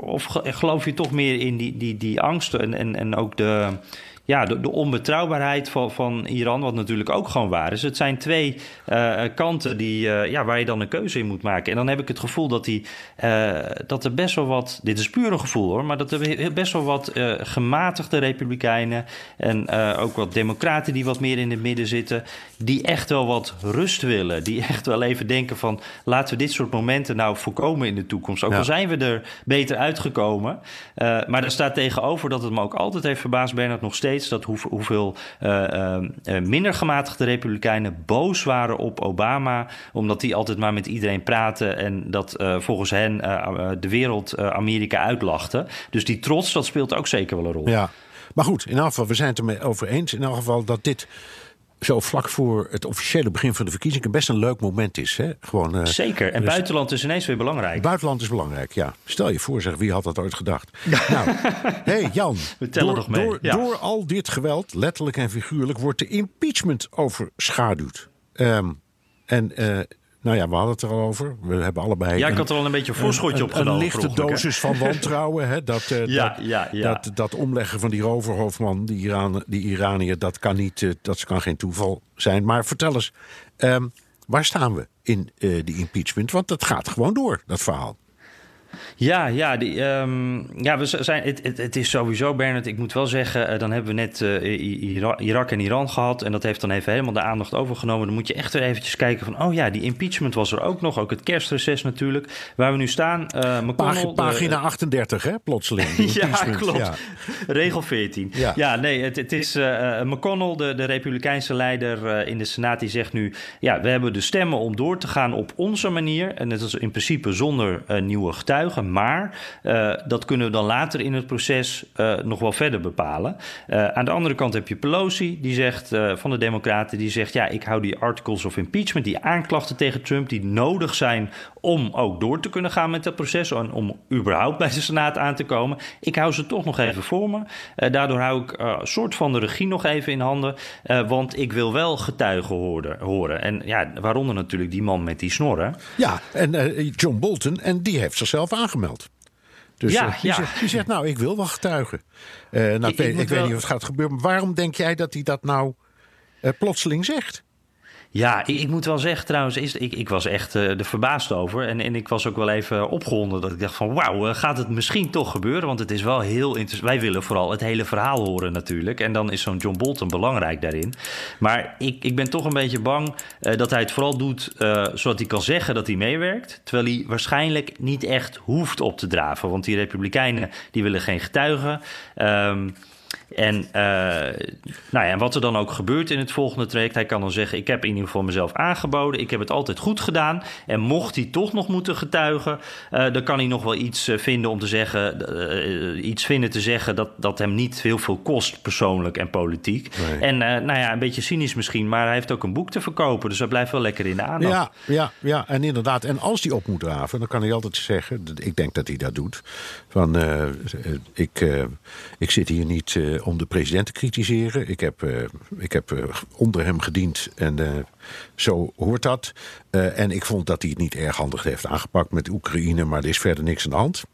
of geloof je toch meer in die, die, die angst en, en, en ook de ja, de, de onbetrouwbaarheid van, van Iran, wat natuurlijk ook gewoon waar is. Het zijn twee uh, kanten die, uh, ja, waar je dan een keuze in moet maken. En dan heb ik het gevoel dat, die, uh, dat er best wel wat, dit is puur een gevoel hoor, maar dat er best wel wat gematigde republikeinen en ook wat democraten die wat meer in het midden zitten, die echt wel wat rust willen. Die echt wel even denken van laten we dit soort momenten nou voorkomen in de toekomst. Ook al zijn we er beter uitgekomen. maar er staat tegenover dat het me ook altijd heeft verbaasd, Bernard, nog steeds dat hoeveel uh, minder gematigde republikeinen boos waren op Obama, omdat die altijd maar met iedereen praten en dat volgens hen de wereld Amerika uitlachte. Dus die trots, dat speelt ook zeker wel een rol. Ja, maar goed, in elk geval, we zijn het ermee over eens in elk geval dat dit zo vlak voor het officiële begin van de verkiezingen best een leuk moment is. Hè? Gewoon, uh, Zeker. En dus buitenland is ineens weer belangrijk. Buitenland is belangrijk, ja. Stel je voor, zeg, wie had dat ooit gedacht? nou, hey Jan. We tellen door, nog mee. Door, door, al dit geweld, letterlijk en figuurlijk, wordt de impeachment overschaduwd. Um, en uh, nou ja, we hadden het er al over. We hebben allebei. Ja, ik had er al een beetje een voorschotje op genomen. Een lichte dosis van wantrouwen. Hè? Dat, uh, ja, dat, ja, ja. Dat, dat omleggen van die roverhoofdman, die, Iran, die Iranier, dat kan, niet, uh, dat kan geen toeval zijn. Maar vertel eens, um, waar staan we in uh, die impeachment? Want dat gaat gewoon door, dat verhaal. Ja, ja, die, um, ja we zijn, het, het, het, is sowieso, Bernard, ik moet wel zeggen... Uh, dan hebben we net uh, Irak en Iran gehad... en dat heeft dan even helemaal de aandacht overgenomen. Dan moet je echt weer eventjes kijken van... oh ja, die impeachment was er ook nog, ook het kerstreces natuurlijk. Waar we nu staan, uh, McConnell... Pagina 38, hè, plotseling. ja, klopt. Ja. Regel 14. Ja, ja nee, het, het is McConnell, de, de republikeinse leider in de Senaat... die zegt nu, ja, we hebben de stemmen om door te gaan op onze manier... en dat is in principe zonder nieuwe getuigen maar uh, dat kunnen we dan later in het proces uh, nog wel verder bepalen. Uh, aan de andere kant heb je Pelosi, die zegt van de Democraten, die zegt: ja, ik hou die articles of impeachment, die aanklachten tegen Trump, die nodig zijn om ook door te kunnen gaan met dat proces en om überhaupt bij de Senaat aan te komen. Ik hou ze toch nog even voor me. daardoor hou ik een soort van de regie nog even in handen, want ik wil wel getuigen horen. horen. En ja, waaronder natuurlijk die man met die snorren. Ja, en John Bolton, en die heeft zichzelf aangemeld. Dus ja, uh, die, ja. Zegt, die, Zegt, nou, ik wil wel getuigen. Uh, nou, ik, ik, weet, ik weet niet wat gaat gebeuren. Maar waarom denk jij dat hij dat nou uh, plotseling zegt? Ja, ik, ik, moet wel zeggen trouwens, ik, ik was echt uh, er verbaasd over. En, en ik was ook wel even opgewonden dat ik dacht van wauw, uh, gaat het misschien toch gebeuren? Want het is wel heel interessant. Wij willen vooral het hele verhaal horen natuurlijk. En dan is zo'n John Bolton belangrijk daarin. Maar ik, ik ben toch een beetje bang uh, dat hij het vooral doet zodat hij kan zeggen dat hij meewerkt. Terwijl hij waarschijnlijk niet echt hoeft op te draven. Want die republikeinen die willen geen getuigen. Um, en, uh, nou ja, wat er dan ook gebeurt in het volgende traject, hij kan dan zeggen: Ik heb in ieder geval mezelf aangeboden, ik heb het altijd goed gedaan. En mocht hij toch nog moeten getuigen, uh, dan kan hij nog wel iets uh, vinden om te zeggen, iets vinden te zeggen dat, dat hem niet heel veel kost, persoonlijk en politiek. Nee. En nou ja, een beetje cynisch misschien, maar hij heeft ook een boek te verkopen, dus hij blijft wel lekker in de aandacht. Ja, ja, ja, en inderdaad. En als hij op moet draven, dan kan hij altijd zeggen: Ik denk dat hij dat doet. Van ik, ik zit hier niet om de president te kritiseren. Ik heb, uh, ik heb uh, onder hem gediend en zo hoort dat. en ik vond dat hij het niet erg handig heeft aangepakt met Oekraïne, maar er is verder niks aan de hand.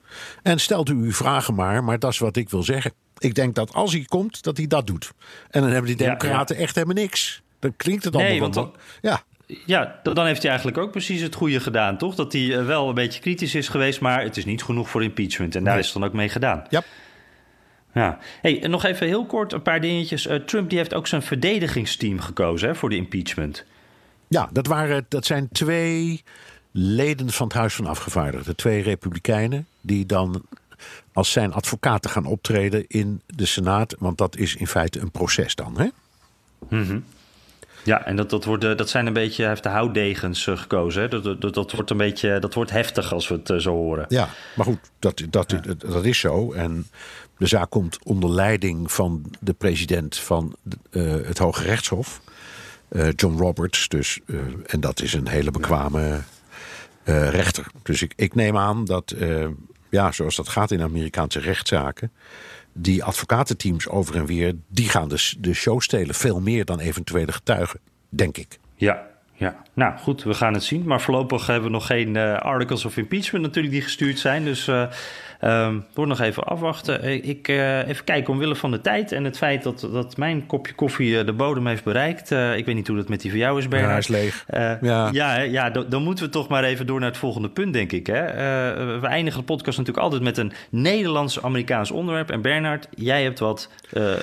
En stelt u uw vragen maar, maar dat is wat ik wil zeggen. Ik denk dat als hij komt, dat hij dat doet. En dan hebben die democraten ja, ja. echt helemaal niks. Dan klinkt het allemaal nee, want dan, ja. Ja, dan heeft hij eigenlijk ook precies het goede gedaan, toch? Dat hij wel een beetje kritisch is geweest, maar het is niet genoeg voor impeachment. En daar nee. is het dan ook mee gedaan. Ja. Ja. Hey, en nog even heel kort een paar dingetjes. Uh, Trump die heeft ook zijn verdedigingsteam gekozen hè, voor de impeachment. Ja, dat, waren, dat zijn twee leden van het Huis van Afgevaardigden. Twee republikeinen die dan als zijn advocaten gaan optreden in de Senaat. Want dat is in feite een proces dan, hè? Mm -hmm. Ja, en dat, dat, wordt, dat zijn een beetje, hij heeft de houtdegens uh, gekozen. Hè? Dat, dat, dat, wordt een beetje, dat wordt heftig als we het zo horen. Ja, maar goed, dat, dat, dat, is zo. En de zaak komt onder leiding van de president van uh, het Hoge Rechtshof, uh, John Roberts. Dus, uh, en dat is een hele bekwame rechter. Dus ik, ik neem aan dat ja, zoals dat gaat in Amerikaanse rechtszaken, die advocatenteams over en weer, die gaan de, de show stelen. Veel meer dan eventuele getuigen, denk ik. Ja, ja, nou goed, we gaan het zien. Maar voorlopig hebben we nog geen uh, articles of impeachment natuurlijk die gestuurd zijn. Dus uh, Um, wordt nog even afwachten. Eh, ik, uh, even kijken, omwille van de tijd en het feit dat, dat mijn kopje koffie de bodem heeft bereikt. Ik weet niet hoe dat met die voor jou is, Bernard. Ja, is leeg. ja, ja, ja dan, dan, moeten we toch maar even door naar het volgende punt, denk ik. Hè? we eindigen de podcast natuurlijk altijd met een Nederlands-Amerikaans onderwerp. En Bernard, jij hebt wat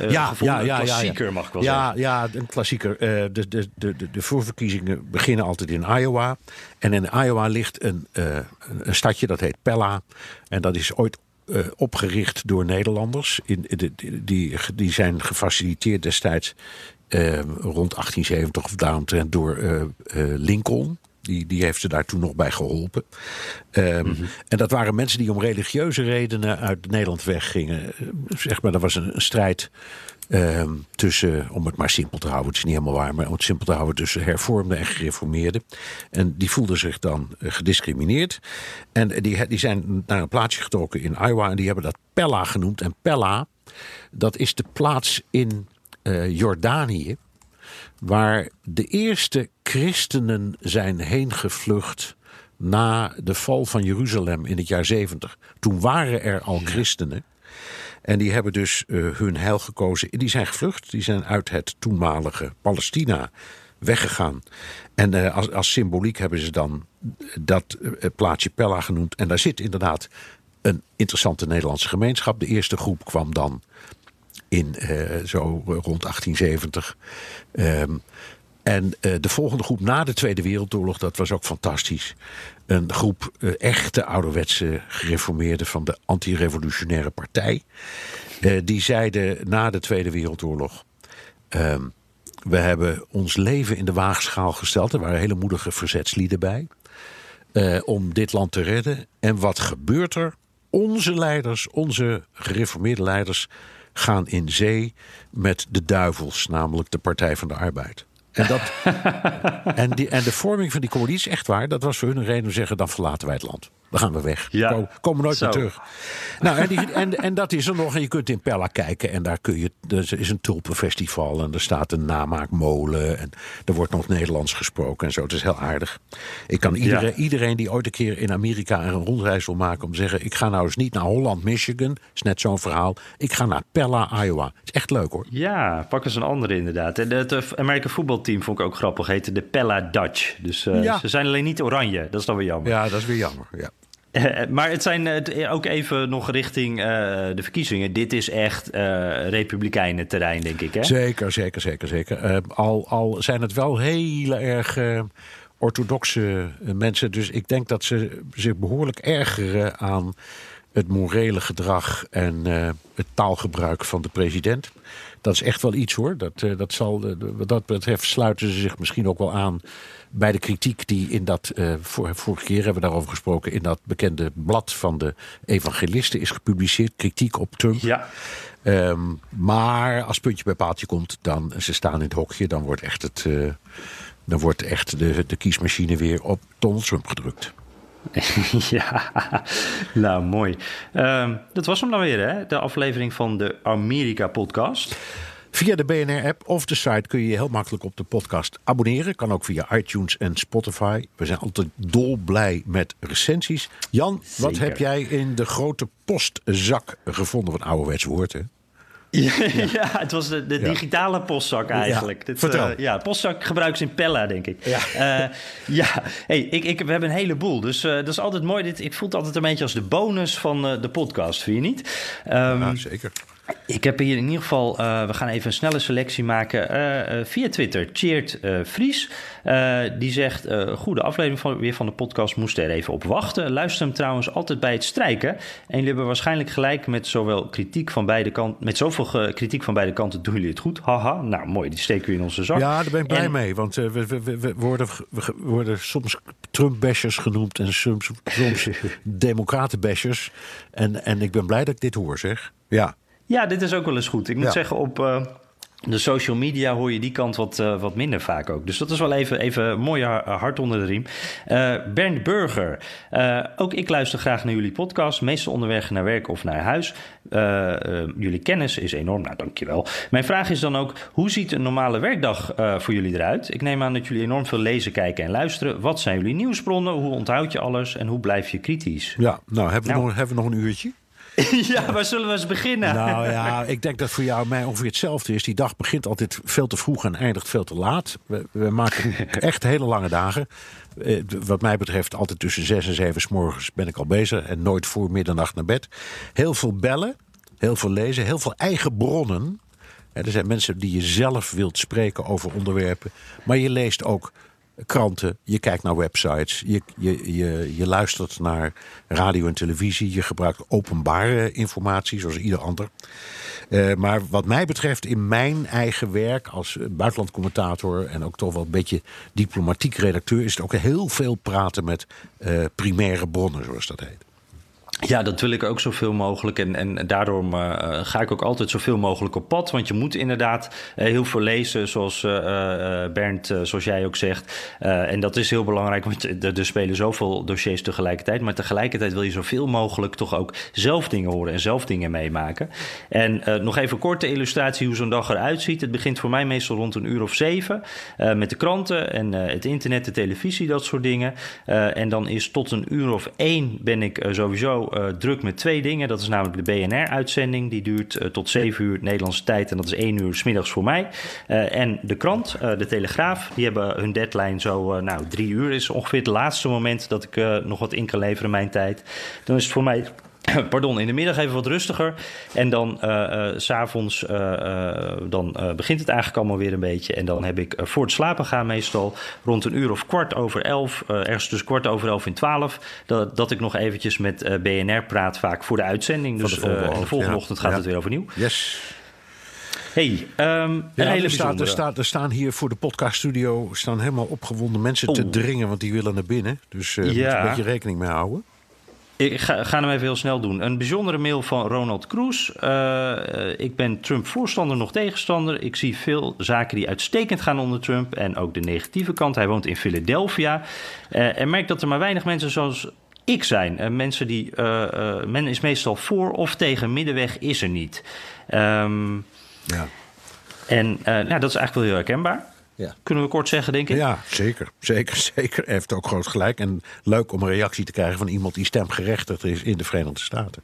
ja, gevonden. Ja, ja, een klassieker, mag ik wel ja, zeggen. Ja, een klassieker. de, de, de, de, de voorverkiezingen beginnen altijd in Iowa. En in Iowa ligt een, een stadje dat heet Pella. En dat is ooit uh, opgericht door Nederlanders. In, die, die, die zijn gefaciliteerd destijds uh, rond 1870 of daaromtrent door uh, Lincoln. Die, die heeft ze daar toen nog bij geholpen. Um, mm-hmm. En dat waren mensen die om religieuze redenen uit Nederland weggingen. Zeg maar, dat was een, een strijd Um, tussen, om het maar simpel te houden, het is niet helemaal waar, maar om het simpel te houden tussen hervormden en gereformeerden. En die voelden zich dan uh, gediscrimineerd. En die, die zijn naar een plaatsje getrokken in Iowa en die hebben dat Pella genoemd. En Pella, dat is de plaats in uh, Jordanië waar de eerste christenen zijn heen gevlucht na de val van Jeruzalem in het jaar 70. Toen waren er al christenen. En die hebben dus uh, hun heil gekozen. Die zijn gevlucht. Die zijn uit het toenmalige Palestina weggegaan. En uh, als, als symboliek hebben ze dan dat uh, Pella genoemd. En daar zit inderdaad een interessante Nederlandse gemeenschap. De eerste groep kwam dan in zo rond 1870. Um, en uh, de volgende groep na de Tweede Wereldoorlog, dat was ook fantastisch. Een groep uh, echte ouderwetse gereformeerden van de anti-revolutionaire partij. Uh, die zeiden na de Tweede Wereldoorlog. Ehm, we hebben ons leven in de waagschaal gesteld. Er waren hele moedige verzetslieden bij. om dit land te redden. En wat gebeurt er? Onze leiders, onze gereformeerde leiders, gaan in zee met de duivels, namelijk de Partij van de Arbeid. En, dat, en, die, en de vorming van die coalitie is echt waar. Dat was voor hun een reden om te zeggen: dan verlaten wij het land. Dan gaan we weg. Ja. Komen nooit meer terug. Nou, en, die, en, en dat is er nog. En je kunt in Pella kijken. En daar kun je. Er is een tulpenfestival. En er staat een namaakmolen. En er wordt nog Nederlands gesproken. En zo. Het is heel aardig. Ik kan iedereen, ja. iedereen die ooit een keer in Amerika een rondreis wil maken. om te zeggen: ik ga nou eens niet naar Holland, Michigan. is net zo'n verhaal. Ik ga naar Pella, Iowa. Het is echt leuk hoor. Ja, pak eens een andere inderdaad. En het Amerika voetbalteam vond ik ook grappig. Heette de Pella Dutch. Dus uh, ja. ze zijn alleen niet oranje. Dat is dan weer jammer. Ja, dat is weer jammer. Ja. Maar het zijn uh, ook even nog richting de verkiezingen. Dit is echt republikeinen terrein, denk ik. Hè? Zeker, zeker, zeker. zeker. al, al zijn het wel heel erg orthodoxe mensen. Dus ik denk dat ze zich behoorlijk ergeren aan het morele gedrag en het taalgebruik van de president. Dat is echt wel iets hoor. Dat, dat zal, wat dat betreft sluiten ze zich misschien ook wel aan bij de kritiek die in dat, uh, vor, vorige keer hebben we daarover gesproken, in dat bekende blad van de evangelisten is gepubliceerd, kritiek op Trump. Ja. Um, maar als puntje bij paaltje komt, dan ze staan in het hokje, dan wordt echt, het, uh, dan wordt echt de, de kiesmachine weer op Donald Trump gedrukt. ja, nou mooi. Um, dat was hem dan weer, hè? De aflevering van de Amerika-podcast. Via de BNR-app of de site kun je je heel makkelijk op de podcast abonneren. Kan ook via iTunes en Spotify. We zijn altijd dolblij met recensies. Jan, Zeker. wat heb jij in de grote postzak gevonden? Wat ouderwets woord, hè? Ja, ja, het was de, de digitale postzak eigenlijk. Ja, Dit, vertel. Uh, ja, postzak gebruikt ze in Pella, denk ik. Ja, uh, ja. Hey, ik, ik, we hebben een heleboel. Dus uh, dat is altijd mooi. Dit, ik voel het altijd een beetje als de bonus van de podcast, vind je niet? Um, ja, zeker. Ik heb hier in ieder geval, uh, we gaan even een snelle selectie maken. Uh, uh, via Twitter, Cheert Vries. die zegt, goede aflevering van, weer van de podcast, moest er even op wachten. Luister hem trouwens altijd bij het strijken. En jullie hebben waarschijnlijk gelijk met zowel kritiek van beide kanten, met zoveel kritiek van beide kanten doen jullie het goed. Haha, nou mooi, die steken we in onze zak. Ja, daar ben ik blij en, mee, want we, we, we, we, worden, we worden soms Trump-bashers genoemd en soms, soms democraten-bashers. En, en ik ben blij dat ik dit hoor, zeg. Ja. Ja, dit is ook wel eens goed. Ik moet ja. zeggen, op, uh, de social media hoor je die kant wat, uh, wat minder vaak ook. Dus dat is wel even, even een mooi hart onder de riem. Uh, Bernd Burger. Ook ik luister graag naar jullie podcast. Meestal onderweg naar werk of naar huis. jullie kennis is enorm. Nou, dankjewel. Mijn vraag is dan ook... hoe ziet een normale werkdag voor jullie eruit? Ik neem aan dat jullie enorm veel lezen, kijken en luisteren. Wat zijn jullie nieuwsbronnen? Hoe onthoud je alles? En hoe blijf je kritisch? Ja, nou, hebben we, nou. Nog, hebben we nog een uurtje? ja, waar zullen we eens beginnen? Nou ja, ik denk dat voor jou en mij ongeveer hetzelfde is. Die dag begint altijd veel te vroeg en eindigt veel te laat. We, we maken echt hele lange dagen. Eh, wat mij betreft altijd tussen zes en zeven s morgens ben ik al bezig. En nooit voor middernacht naar bed. Heel veel bellen, heel veel lezen, heel veel eigen bronnen. Er zijn mensen die je zelf wilt spreken over onderwerpen. Maar je leest ook kranten, je kijkt naar websites, je, je, je, luistert naar radio en televisie, je gebruikt openbare informatie zoals ieder ander. Uh, maar wat mij betreft, in mijn eigen werk als buitenlandcommentator en ook toch wel een beetje diplomatiek redacteur, is het ook heel veel praten met uh, primaire bronnen, zoals dat heet. Ja, dat wil ik ook zoveel mogelijk. En, en daarom uh, ga ik ook altijd zoveel mogelijk op pad. Want je moet inderdaad uh, heel veel lezen, zoals Bernd, zoals jij ook zegt. en dat is heel belangrijk, want er, spelen zoveel dossiers tegelijkertijd. Maar tegelijkertijd wil je zoveel mogelijk toch ook zelf dingen horen en zelf dingen meemaken. En nog even korte illustratie hoe zo'n dag eruit ziet. Het begint voor mij meestal rond een uur of zeven. met de kranten en het internet, de televisie, dat soort dingen. en dan is tot een uur of één ben ik sowieso uh, druk met twee dingen. Dat is namelijk de BNR-uitzending. Die duurt uh, tot 7 uur Nederlandse tijd. En dat is 1 uur s middags voor mij. Uh, en de krant, de Telegraaf, die hebben hun deadline zo... nou, drie uur is ongeveer het laatste moment dat ik nog wat in kan leveren mijn tijd. Dan is het voor mij Pardon, in de middag even wat rustiger. En dan uh, uh, s'avonds uh, dan begint het eigenlijk allemaal weer een beetje. En dan heb ik voor het slapen gaan meestal rond een uur of kwart over elf, ergens tussen kwart over elf en twaalf, dat, dat ik nog eventjes met BNR praat, vaak voor de uitzending. Dus de volgende, de volgende ochtend gaat het weer overnieuw. Yes. Hey, um, ja, hele er, staat, er, staat, er staan hier voor de podcaststudio staan helemaal opgewonden mensen te dringen, want die willen naar binnen. Dus uh, ja. moet een beetje rekening mee houden. Ik ga, ga hem even heel snel doen. Een bijzondere mail van Ronald Cruz. Uh, ik ben Trump-voorstander, nog tegenstander. Ik zie veel zaken die uitstekend gaan onder Trump. En ook de negatieve kant. Hij woont in Philadelphia. Uh, en merkt dat er maar weinig mensen zoals ik zijn. Uh, mensen die. men is meestal voor of tegen middenweg is er niet. Um, ja. En nou, dat is eigenlijk wel heel herkenbaar. Ja. Kunnen we kort zeggen, denk ik? Ja, zeker. Zeker, zeker. Hij heeft ook groot gelijk. En leuk om een reactie te krijgen van iemand die stemgerechtigd is in de Verenigde Staten.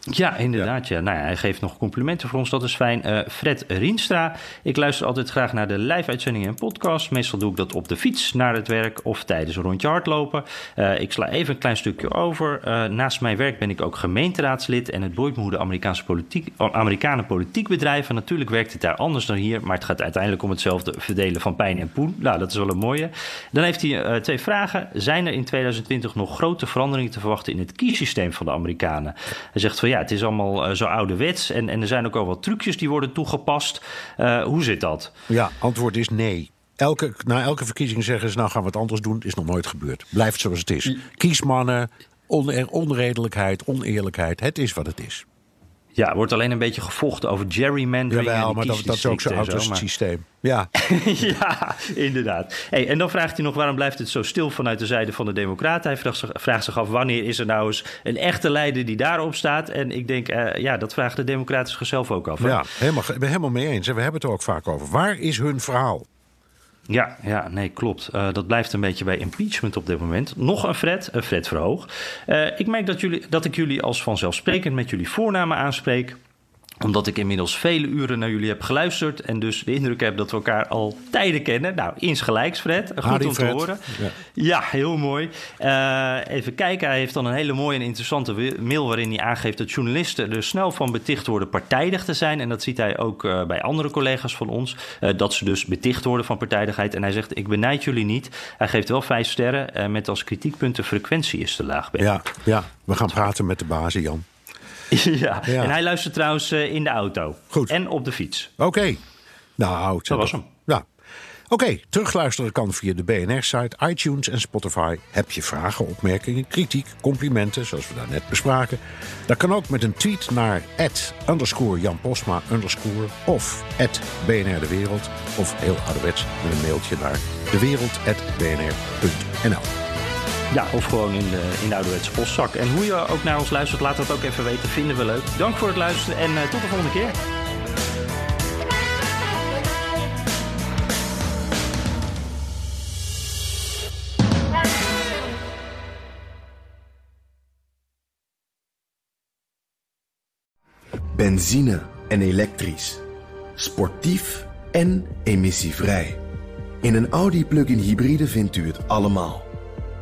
Ja, inderdaad. Ja. Nou ja, hij geeft nog complimenten voor ons, dat is fijn. Uh, Fred Rienstra, ik luister altijd graag naar de live-uitzendingen en podcasts. Meestal doe ik dat op de fiets naar het werk of tijdens een rondje hardlopen. Uh, ik sla even een klein stukje over. Uh, naast mijn werk ben ik ook gemeenteraadslid en het boeit me hoe de Amerikaanse politiek, Amerikanen politiek bedrijven. Natuurlijk werkt het daar anders dan hier, maar het gaat uiteindelijk om hetzelfde verdelen van pijn en poen. Nou, dat is wel een mooie. Dan heeft hij twee vragen. Zijn er in 2020 nog grote veranderingen te verwachten in het kiesysteem van de Amerikanen? Hij zegt van ja, het is allemaal uh, zo ouderwets. En, en er zijn ook al wat trucjes die worden toegepast. Uh, hoe zit dat? Ja, antwoord is nee. Elke, na elke verkiezing zeggen ze, nou gaan we het anders doen. Is nog nooit gebeurd. Blijft zoals het is. Kiesmannen, on onredelijkheid, oneerlijkheid. Het is wat het is. Ja, er wordt alleen een beetje gevochten over gerrymandering. Jawel, maar dat, dat is ook zo oud als het systeem. Ja, ja inderdaad. Hey, en dan vraagt hij nog waarom blijft het zo stil vanuit de zijde van de Democraten. Hij vraagt zich, vraagt zich af wanneer is er nou eens een echte leider die daarop staat. En ik denk, uh, ja, dat vraagt de Democraten zichzelf ook af. Ja, helemaal, helemaal mee eens. En we hebben het er ook vaak over. Waar is hun verhaal? Ja, ja, nee, klopt. Uh, dat blijft een beetje bij impeachment op dit moment. Nog een Fred, een Fred Verhoog. Uh, ik merk dat, jullie, dat ik jullie als vanzelfsprekend met jullie voornamen aanspreek omdat ik inmiddels vele uren naar jullie heb geluisterd. En dus de indruk heb dat we elkaar al tijden kennen. Nou, insgelijks, Fred. Goed om te horen. Ja. ja, heel mooi. Uh, even kijken. Hij heeft dan een hele mooie en interessante mail. waarin hij aangeeft dat journalisten er snel van beticht worden partijdig te zijn. En dat ziet hij ook uh, bij andere collega's van ons. Uh, dat ze dus beticht worden van partijdigheid. En hij zegt: Ik benijd jullie niet. Hij geeft wel vijf sterren. met als kritiekpunt de frequentie is te laag. Ja, ja, we gaan praten met de bazen, Jan. ja. en hij luistert trouwens eh, in de auto. Goed. En op de fiets. Oké. Nou, dat was hem. Ja. Oké, terugluisteren kan via de BNR-site, iTunes en Spotify. Heb je vragen, opmerkingen, kritiek, complimenten, zoals we daar bespraken? Dat kan ook met een tweet naar Jan Posma of BNR De Wereld. Of heel ouderwets met een mailtje naar dewereld.bnr.nl. Ja, of gewoon in de, in de ouderwetse postzak. En hoe je ook naar ons luistert, laat dat ook even weten. Vinden we leuk. Dank voor het luisteren en uh, tot de volgende keer. Benzine en elektrisch. Sportief en emissievrij. In een Audi plug-in hybride vindt u het allemaal.